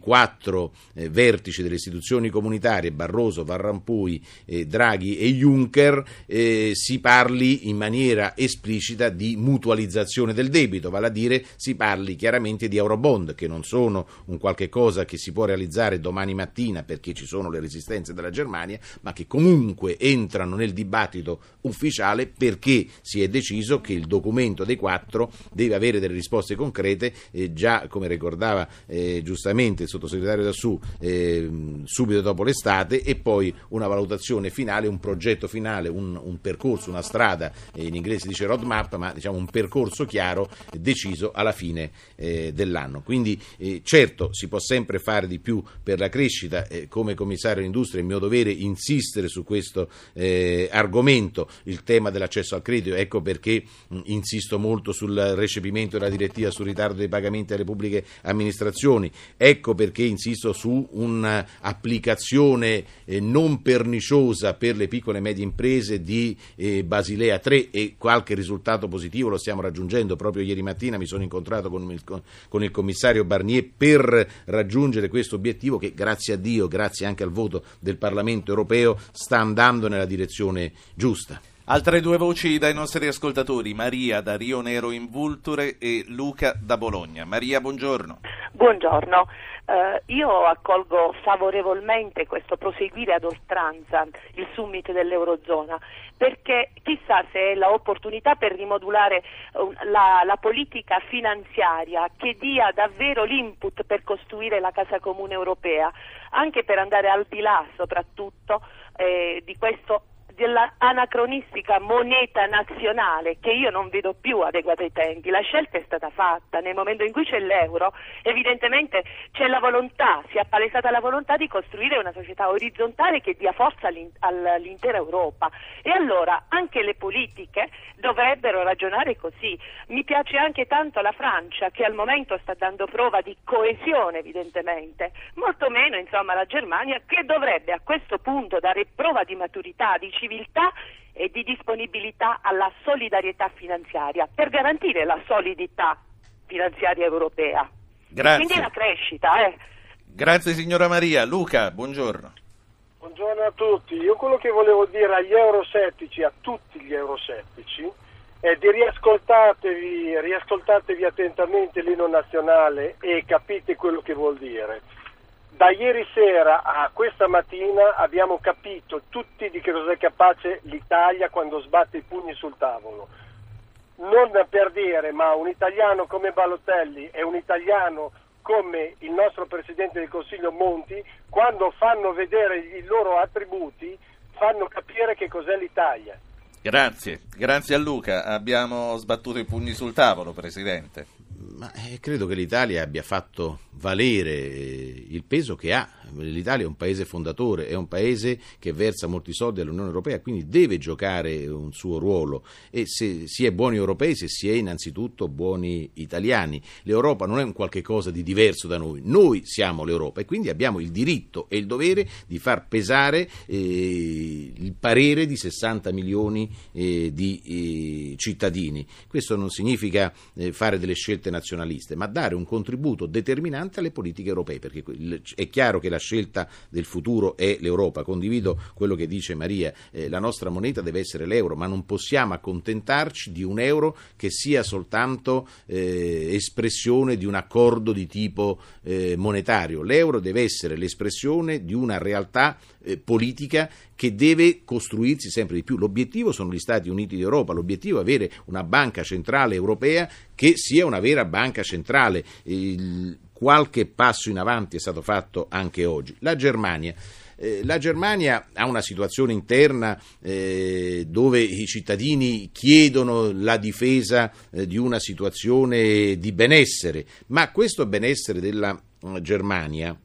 quattro eh, vertici delle istituzioni comunitarie, Barroso, Van Rampuy, eh, Draghi e Juncker, eh, si parli in maniera esplicita di mutualizzazione del debito, vale a dire si parli chiaramente di eurobond, che non sono un qualche cosa che si può realizzare domani mattina perché ci sono le resistenze della Germania, ma che comunque entrano nel dibattito ufficiale perché si è deciso che il documento dei quattro deve avere delle risposte concrete, eh, già come ricordava eh, giustamente il sottosegretario Dassù, eh, subito dopo l'estate, e poi una valutazione finale, un progetto finale, un, un percorso, una strada, eh, in inglese dice roadmap, ma diciamo un percorso chiaro deciso alla fine eh, dell'anno. Quindi eh, certo si può sempre fare di più per la crescita, come commissario all'industria è mio dovere insistere su questo eh, argomento, il tema dell'accesso al credito, ecco perché mh, insisto molto sul recepimento della direttiva sul ritardo dei pagamenti alle pubbliche amministrazioni, ecco perché insisto su un'applicazione eh, non perniciosa per le piccole e medie imprese di eh, Basilea 3 e qualche risultato positivo lo stiamo raggiungendo. Proprio ieri mattina mi sono incontrato con il, con il commissario Barnier per raggiungere questo obiettivo che grazie a Dio, grazie anche al voto del Parlamento europeo, sta andando nella direzione giusta. Altre due voci dai nostri ascoltatori, Maria da Rio Nero in Vulture e Luca da Bologna. Maria, buongiorno. Buongiorno. Uh, io accolgo favorevolmente questo proseguire ad oltranza il summit dell'Eurozona perché chissà se è l'opportunità per rimodulare uh, la, la, politica finanziaria che dia davvero l'input per costruire la casa comune europea, anche per andare al di là soprattutto eh, di questo dell'anacronistica moneta nazionale che io non vedo più adeguata ai tempi. La scelta è stata fatta nel momento in cui c'è l'euro, evidentemente c'è la volontà, si è appalesata la volontà di costruire una società orizzontale che dia forza all'intera Europa e allora anche le politiche dovrebbero ragionare così. Mi piace anche tanto la Francia che al momento sta dando prova di coesione evidentemente, molto meno insomma la Germania che dovrebbe a questo punto dare prova di maturità, di civiltà e di disponibilità alla solidarietà finanziaria per garantire la solidità finanziaria europea. Grazie. Quindi la crescita. Eh. Grazie signora Maria. Luca, buongiorno. Buongiorno a tutti. Io quello che volevo dire agli eurosettici, a tutti gli eurosettici, è di riascoltatevi, riascoltatevi attentamente l'inno nazionale e capite quello che vuol dire da ieri sera a questa mattina abbiamo capito tutti di che cosa è capace l'Italia quando sbatte i pugni sul tavolo. Non per dire, ma un italiano come Balotelli e un italiano come il nostro Presidente del Consiglio Monti, quando fanno vedere i loro attributi, fanno capire che cos'è l'Italia. Grazie, grazie a Luca. Abbiamo sbattuto i pugni sul tavolo, Presidente. Ma eh, credo che l'Italia abbia fatto valere eh, il peso che ha. L'Italia è un paese fondatore, è un paese che versa molti soldi all'Unione Europea, quindi deve giocare un suo ruolo e se si è buoni europei, se si è innanzitutto buoni italiani. L'Europa non è un qualche cosa di diverso da noi, noi siamo l'Europa e quindi abbiamo il diritto e il dovere di far pesare eh, il parere di 60 milioni eh, di eh, cittadini. Questo non significa eh, fare delle scelte nazionaliste, ma dare un contributo determinante alle politiche europee, perché è chiaro che la scelta del futuro è l'Europa. Condivido quello che dice Maria, eh, la nostra moneta deve essere l'euro, ma non possiamo accontentarci di un euro che sia soltanto eh, espressione di un accordo di tipo eh, monetario. L'euro deve essere l'espressione di una realtà eh, politica che deve costruirsi sempre di più. L'obiettivo sono gli Stati Uniti d'Europa, l'obiettivo è avere una banca centrale europea che sia una vera banca centrale. Il, qualche passo in avanti è stato fatto anche oggi. La Germania Eh, la Germania ha una situazione interna eh, dove i cittadini chiedono la difesa di una situazione di benessere, ma questo benessere della Germania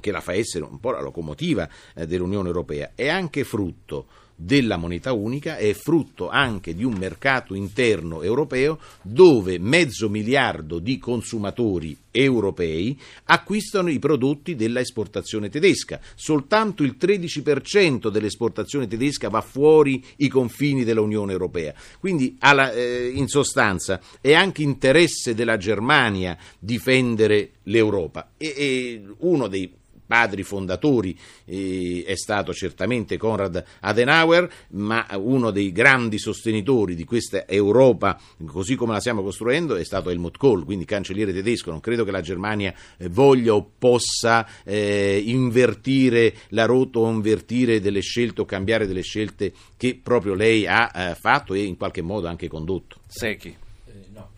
che la fa essere un po' la locomotiva eh, dell'Unione Europea, è anche frutto della moneta unica, è frutto anche di un mercato interno europeo dove mezzo miliardo di consumatori europei acquistano i prodotti dell'esportazione tedesca. Soltanto il 13% dell'esportazione tedesca va fuori i confini dell'Unione Europea. Quindi, alla, eh, in sostanza, è anche interesse della Germania difendere l'Europa. E, e uno dei padri fondatori eh, è stato certamente Konrad Adenauer, ma uno dei grandi sostenitori di questa Europa, così come la stiamo costruendo, è stato Helmut Kohl, quindi cancelliere tedesco. Non credo che la Germania eh, voglia o possa eh, invertire la rotta o invertire delle scelte o cambiare delle scelte che proprio lei ha eh, fatto e in qualche modo anche condotto. Secchi.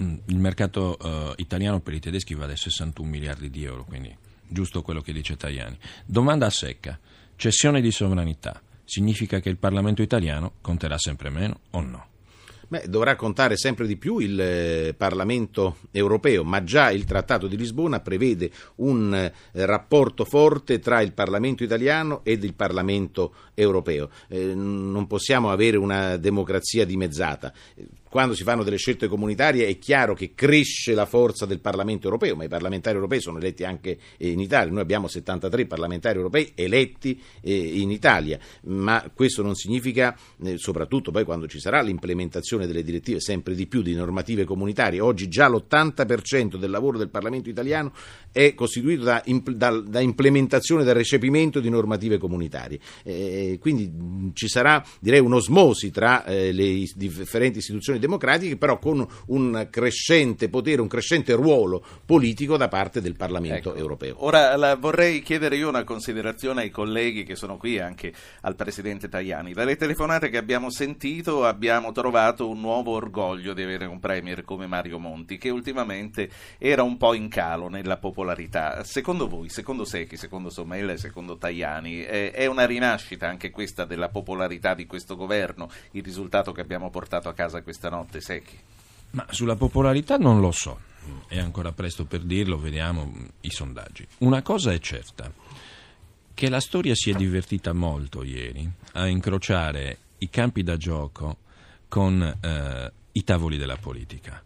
Mm, il mercato uh, italiano per i tedeschi vale 61 miliardi di euro, quindi giusto quello che dice Tajani. Domanda a secca, cessione di sovranità significa che il Parlamento italiano conterà sempre meno o no? Beh, dovrà contare sempre di più il eh, Parlamento europeo, ma già il Trattato di Lisbona prevede un eh, rapporto forte tra il Parlamento italiano ed il Parlamento europeo. Eh, non possiamo avere una democrazia dimezzata quando si fanno delle scelte comunitarie è chiaro che cresce la forza del Parlamento europeo, ma i parlamentari europei sono eletti anche eh, in Italia. Noi abbiamo 73 parlamentari europei eletti eh, in Italia, ma questo non significa, eh, soprattutto poi quando ci sarà l'implementazione delle direttive sempre di più di normative comunitarie, oggi già l'80% del lavoro del Parlamento italiano è costituito da, da, da implementazione, da recepimento di normative comunitarie. quindi ci sarà direi un'osmosi tra le differenti istituzioni democratiche, però con un crescente potere, un crescente ruolo politico da parte del Parlamento ecco. europeo. Ora la, vorrei chiedere io una considerazione ai colleghi che sono qui, anche al Presidente Tajani. Dalle telefonate che abbiamo sentito abbiamo trovato un nuovo orgoglio di avere un Premier come Mario Monti, che ultimamente era un po' in calo nella popolarità. Secondo voi, secondo Secchi, secondo Sommella e secondo Tajani, eh, è una rinascita anche questa della popolarità di questo governo, il risultato che abbiamo portato a casa questa notte, Secchi? Ma sulla popolarità non lo so, è ancora presto per dirlo, vediamo i sondaggi. Una cosa è certa, che la storia si è divertita molto ieri a incrociare i campi da gioco con eh, i tavoli della politica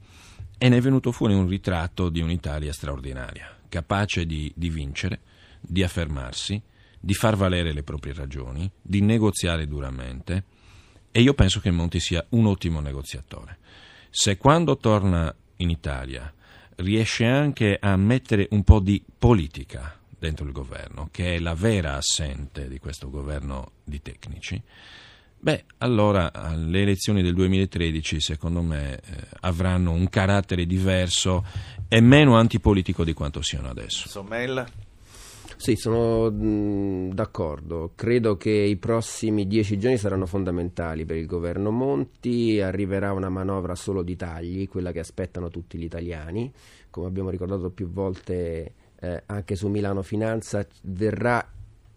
e ne è venuto fuori un ritratto di un'Italia straordinaria, capace di, di vincere, di affermarsi, di far valere le proprie ragioni, di negoziare duramente e io penso che Monti sia un ottimo negoziatore. Se quando torna in Italia riesce anche a mettere un po' di politica dentro il governo, che è la vera assente di questo governo di tecnici, beh, allora le elezioni del 2013 secondo me eh, avranno un carattere diverso e meno antipolitico di quanto siano adesso. Sommella? Sì, sono d'accordo. Credo che i prossimi dieci giorni saranno fondamentali per il governo Monti. Arriverà una manovra solo di tagli, quella che aspettano tutti gli italiani. Come abbiamo ricordato più volte eh, anche su Milano Finanza, verrà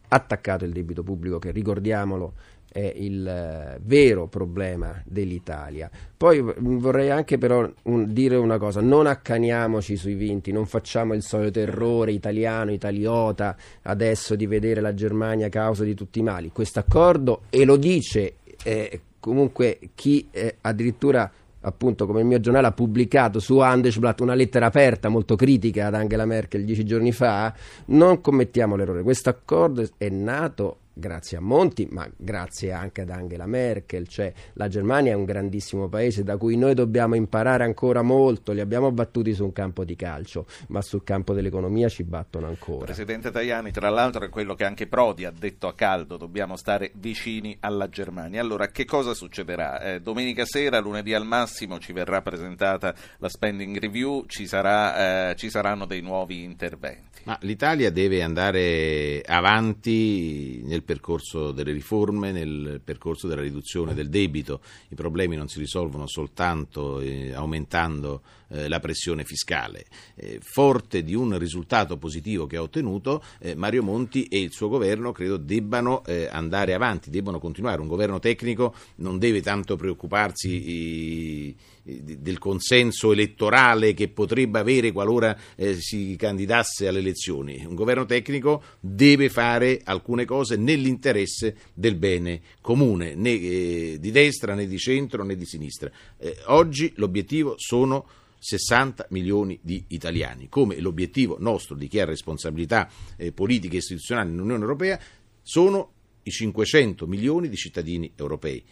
attaccato il debito pubblico, che ricordiamolo è il eh, vero problema dell'Italia. Poi vorrei anche però un, dire una cosa, non accaniamoci sui vinti, non facciamo il solito errore italiano, italiota, adesso di vedere la Germania causa di tutti i mali. Questo accordo, e lo dice eh, comunque chi eh, addirittura appunto come il mio giornale ha pubblicato su Handelsblatt una lettera aperta molto critica ad Angela Merkel dieci giorni fa, non commettiamo l'errore. Questo accordo è nato grazie a Monti, ma grazie anche ad Angela Merkel, cioè la Germania è un grandissimo paese da cui noi dobbiamo imparare ancora molto, li abbiamo battuti su un campo di calcio, ma sul campo dell'economia ci battono ancora. Presidente Tajani, tra l'altro è quello che anche Prodi ha detto a caldo, dobbiamo stare vicini alla Germania. Allora, che cosa succederà? Eh, domenica sera, lunedì al massimo, ci verrà presentata la spending review, ci, sarà, eh, ci saranno dei nuovi interventi. Ma l'Italia deve andare avanti nel percorso delle riforme, nel percorso della riduzione del debito. I problemi non si risolvono soltanto eh, aumentando eh, la pressione fiscale. Eh, forte di un risultato positivo che ha ottenuto, eh, Mario Monti e il suo governo credo debbano eh, andare avanti, debbano continuare. Un governo tecnico non deve tanto preoccuparsi i, del consenso elettorale che potrebbe avere qualora eh, si candidasse alle elezioni. Un governo tecnico deve fare alcune cose nell'interesse del bene comune, né eh, di destra né di centro né di sinistra. Eh, oggi l'obiettivo sono 60 milioni di italiani, come l'obiettivo nostro di chi ha responsabilità eh, politiche e istituzionali nell'Unione Europea sono i 500 milioni di cittadini europei.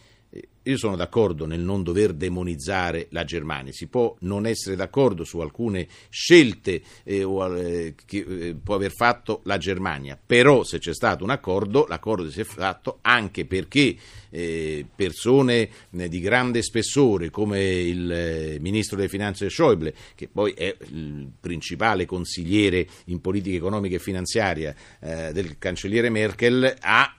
Io sono d'accordo nel non dover demonizzare la Germania, si può non essere d'accordo su alcune scelte eh, eh, che eh, può aver fatto la Germania, però se c'è stato un accordo, l'accordo si è fatto anche perché eh, persone eh, di grande spessore come il eh, ministro delle finanze Schäuble, che poi è il principale consigliere in politica economica e finanziaria del cancelliere Merkel, ha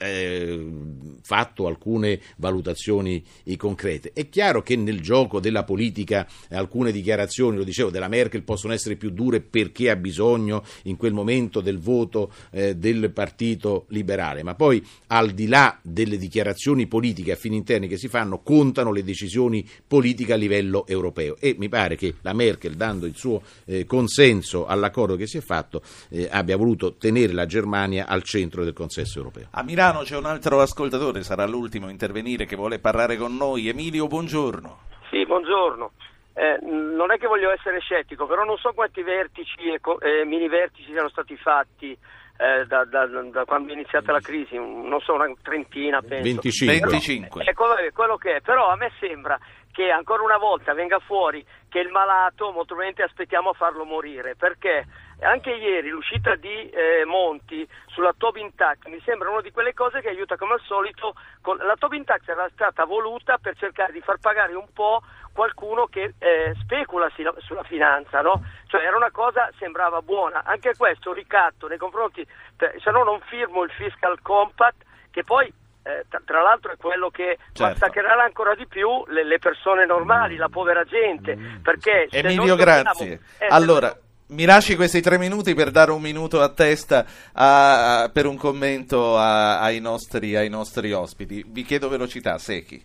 fatto alcune valutazioni concrete. È chiaro che nel gioco della politica alcune dichiarazioni, lo dicevo, della Merkel possono essere più dure perché ha bisogno in quel momento del voto eh, del partito liberale, ma poi al di là delle dichiarazioni politiche a fini interni che si fanno, contano le decisioni politiche a livello europeo e mi pare che la Merkel, dando il suo eh, consenso all'accordo che si è fatto, eh, abbia voluto tenere la Germania al centro del consenso europeo. A Milano c'è un altro ascoltatore, sarà l'ultimo a intervenire, che vuole parlare con noi. Emilio, buongiorno. Sì, buongiorno. Eh, non è che voglio essere scettico, però non so quanti vertici e eh, mini vertici siano stati fatti eh, da, da, da, quando è iniziata la crisi, non so, una trentina penso. 25. Però, 25. È quello, è quello che è, però a me sembra che ancora una volta venga fuori che il malato molto probabilmente aspettiamo a farlo morire, perché anche ieri l'uscita di eh, Monti sulla Tobin Tax mi sembra una di quelle cose che aiuta come al solito. Con... La Tobin Tax era stata voluta per cercare di far pagare un po' qualcuno che eh, specula sulla finanza, no? Cioè era una cosa, sembrava buona. Anche questo ricatto nei confronti, se no non firmo il fiscal compact, che poi eh, tra, l'altro è quello che certo. massacrerà ancora di più le, le persone normali, mm. la povera gente. Perché Emilio, grazie. Eh, allora, mi lasci questi tre minuti per dare un minuto a testa a, a, per un commento a, ai, nostri, ai, nostri, ospiti. Vi chiedo velocità, Secchi.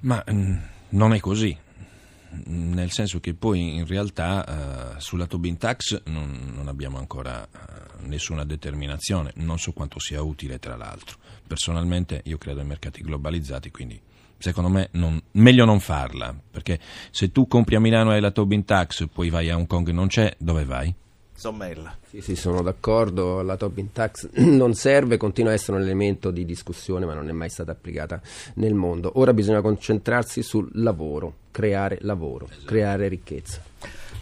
Ma mh, mm, non è così. Nel senso che poi in realtà uh, sulla Tobin Tax non, non abbiamo ancora uh, nessuna determinazione, non so quanto sia utile tra l'altro. Personalmente io credo ai mercati globalizzati, quindi secondo me non, meglio non farla, perché se tu compri a Milano e hai la Tobin Tax, poi vai a Hong Kong e non c'è, dove vai? Sommella. Sì, sì, sono d'accordo, la Tobin Tax <clears throat> non serve, continua a essere un elemento di discussione, ma non è mai stata applicata nel mondo. Ora bisogna concentrarsi sul lavoro, creare lavoro, esatto. creare ricchezza.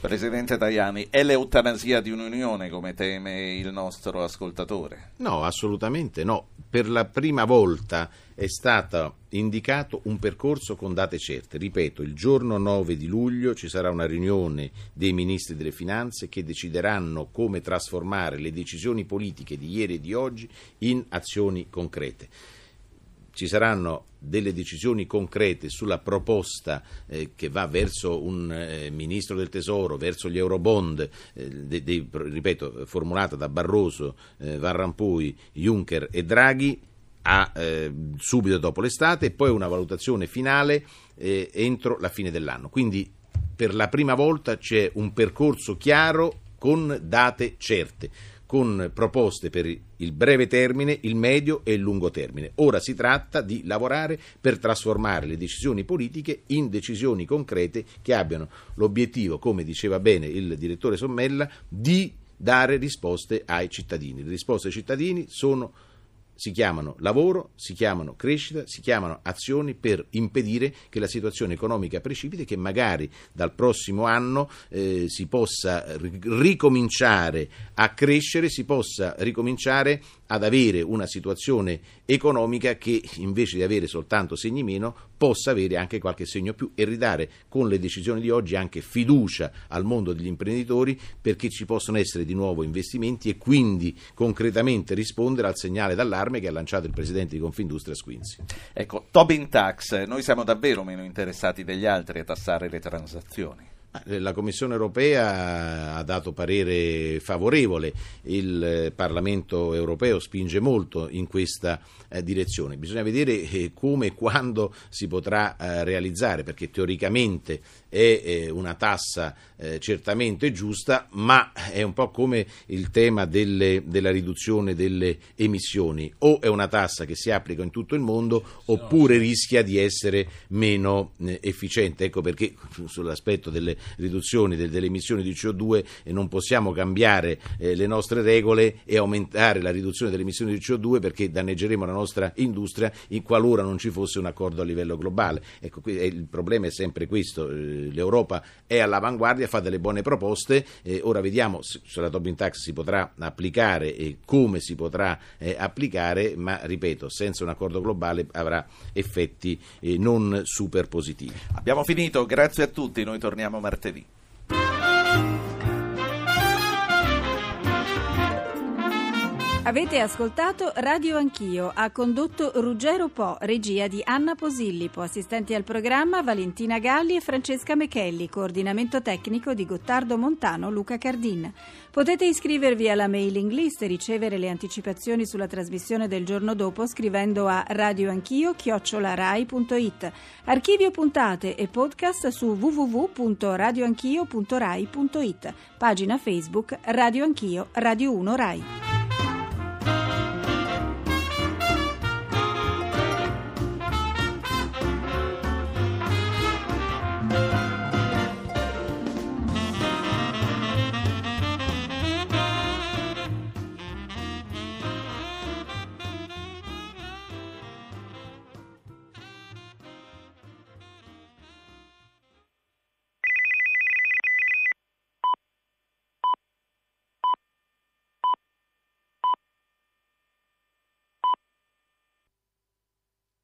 Presidente Tajani, è l'eutanasia di un'unione come teme il nostro ascoltatore? No, assolutamente no. Per la prima volta è stato indicato un percorso con date certe. Ripeto, il giorno 9 di luglio ci sarà una riunione dei ministri delle finanze che decideranno come trasformare le decisioni politiche di ieri e di oggi in azioni concrete ci saranno delle decisioni concrete sulla proposta eh, che va verso un eh, ministro del tesoro, verso gli eurobond, eh, de, de, ripeto, formulata da Barroso, eh, Van Rampuy, Juncker e Draghi, a, eh, subito dopo l'estate e poi una valutazione finale eh, entro la fine dell'anno. Quindi per la prima volta c'è un percorso chiaro con date certe con proposte per il breve termine, il medio e il lungo termine. Ora si tratta di lavorare per trasformare le decisioni politiche in decisioni concrete che abbiano l'obiettivo, come diceva bene il direttore Sommella, di dare risposte ai cittadini. Le risposte ai cittadini sono si chiamano lavoro, si chiamano crescita, si chiamano azioni per impedire che la situazione economica precipiti, che magari dal prossimo anno eh, si possa ricominciare a crescere, si possa ricominciare ad avere una situazione economica che invece di avere soltanto segni meno possa avere anche qualche segno più e ridare con le decisioni di oggi anche fiducia al mondo degli imprenditori perché ci possono essere di nuovo investimenti e quindi concretamente rispondere al segnale d'allarme che ha lanciato il presidente di Confindustria Squinzi. Ecco, Tobin Tax, noi siamo davvero meno interessati degli altri a tassare le transazioni. La Commissione europea ha dato parere favorevole, il eh, Parlamento europeo spinge molto in questa eh, direzione. Bisogna vedere eh, come e quando si potrà eh, realizzare, perché teoricamente è eh, una tassa eh, certamente giusta, ma è un po' come il tema delle, della riduzione delle emissioni. O è una tassa che si applica in tutto il mondo, oppure rischia di essere meno efficiente. Ecco perché <laughs> sull'aspetto delle riduzioni delle emissioni di CO2 e non possiamo cambiare eh, le nostre regole e aumentare la riduzione delle emissioni di CO2 perché danneggeremo la nostra industria in qualora non ci fosse un accordo a livello globale. Ecco, eh, il problema è sempre questo, eh, l'Europa è all'avanguardia, fa delle buone proposte, eh, ora vediamo se, la Tobin Tax si potrà applicare e come si potrà eh, applicare, ma ripeto, senza un accordo globale avrà effetti eh, non super positivi. Abbiamo finito, grazie a tutti, noi torniamo martedì. Avete ascoltato Radio Anch'io, ha condotto Ruggero Po, regia di Anna Posillipo, assistenti al programma Valentina Galli e Francesca Mechelli, coordinamento tecnico di Gottardo Montano, Luca Cardin. Potete iscrivervi alla mailing list e ricevere le anticipazioni sulla trasmissione del giorno dopo scrivendo a radioanchio-rai.it. Archivio puntate e podcast su www.radioanchio.rai.it. Pagina Facebook Radio Anch'io, Radio 1 Rai.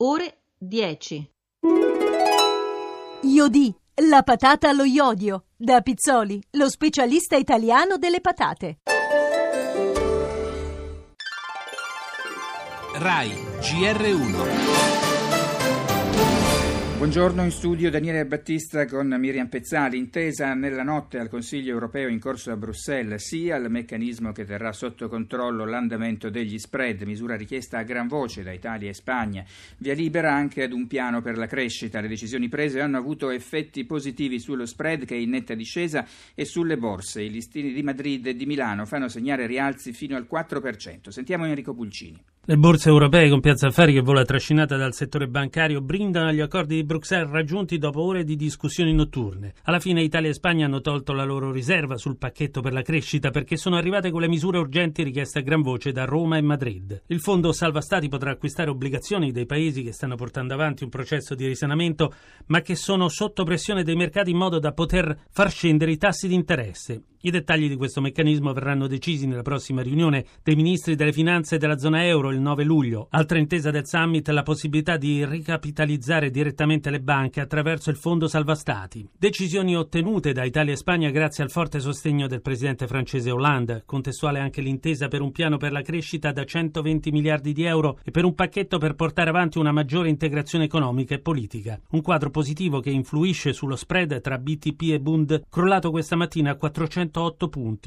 Ore 10. Iodì, la patata allo iodio. Da Pizzoli, lo specialista italiano delle patate. RAI GR1 Buongiorno in studio Daniele Battista con Miriam Pezzali. Intesa nella notte al Consiglio europeo in corso a Bruxelles sia il meccanismo che terrà sotto controllo l'andamento degli spread, misura richiesta a gran voce da Italia e Spagna. Via libera anche ad un piano per la crescita. Le decisioni prese hanno avuto effetti positivi sullo spread che è in netta discesa e sulle borse. I listini di Madrid e di Milano fanno segnare rialzi fino al 4%. Sentiamo Enrico Pulcini. Le borse europee con Piazza Affari che vola trascinata dal settore bancario brindano agli accordi di Bruxelles raggiunti dopo ore di discussioni notturne. Alla fine Italia e Spagna hanno tolto la loro riserva sul pacchetto per la crescita perché sono arrivate con le misure urgenti richieste a gran voce da Roma e Madrid. Il fondo salva stati potrà acquistare obbligazioni dei paesi che stanno portando avanti un processo di risanamento ma che sono sotto pressione dei mercati in modo da poter far scendere i tassi di interesse. I dettagli di questo meccanismo verranno decisi nella prossima riunione dei ministri delle finanze della zona euro il 9 luglio. Altra intesa del summit è la possibilità di ricapitalizzare direttamente le banche attraverso il fondo salva stati. Decisioni ottenute da Italia e Spagna grazie al forte sostegno del presidente francese Hollande. Contestuale anche l'intesa per un piano per la crescita da 120 miliardi di euro e per un pacchetto per portare avanti una maggiore integrazione economica e politica. Un quadro positivo che influisce sullo spread tra BTP e Bund crollato questa mattina a 400 108 punti.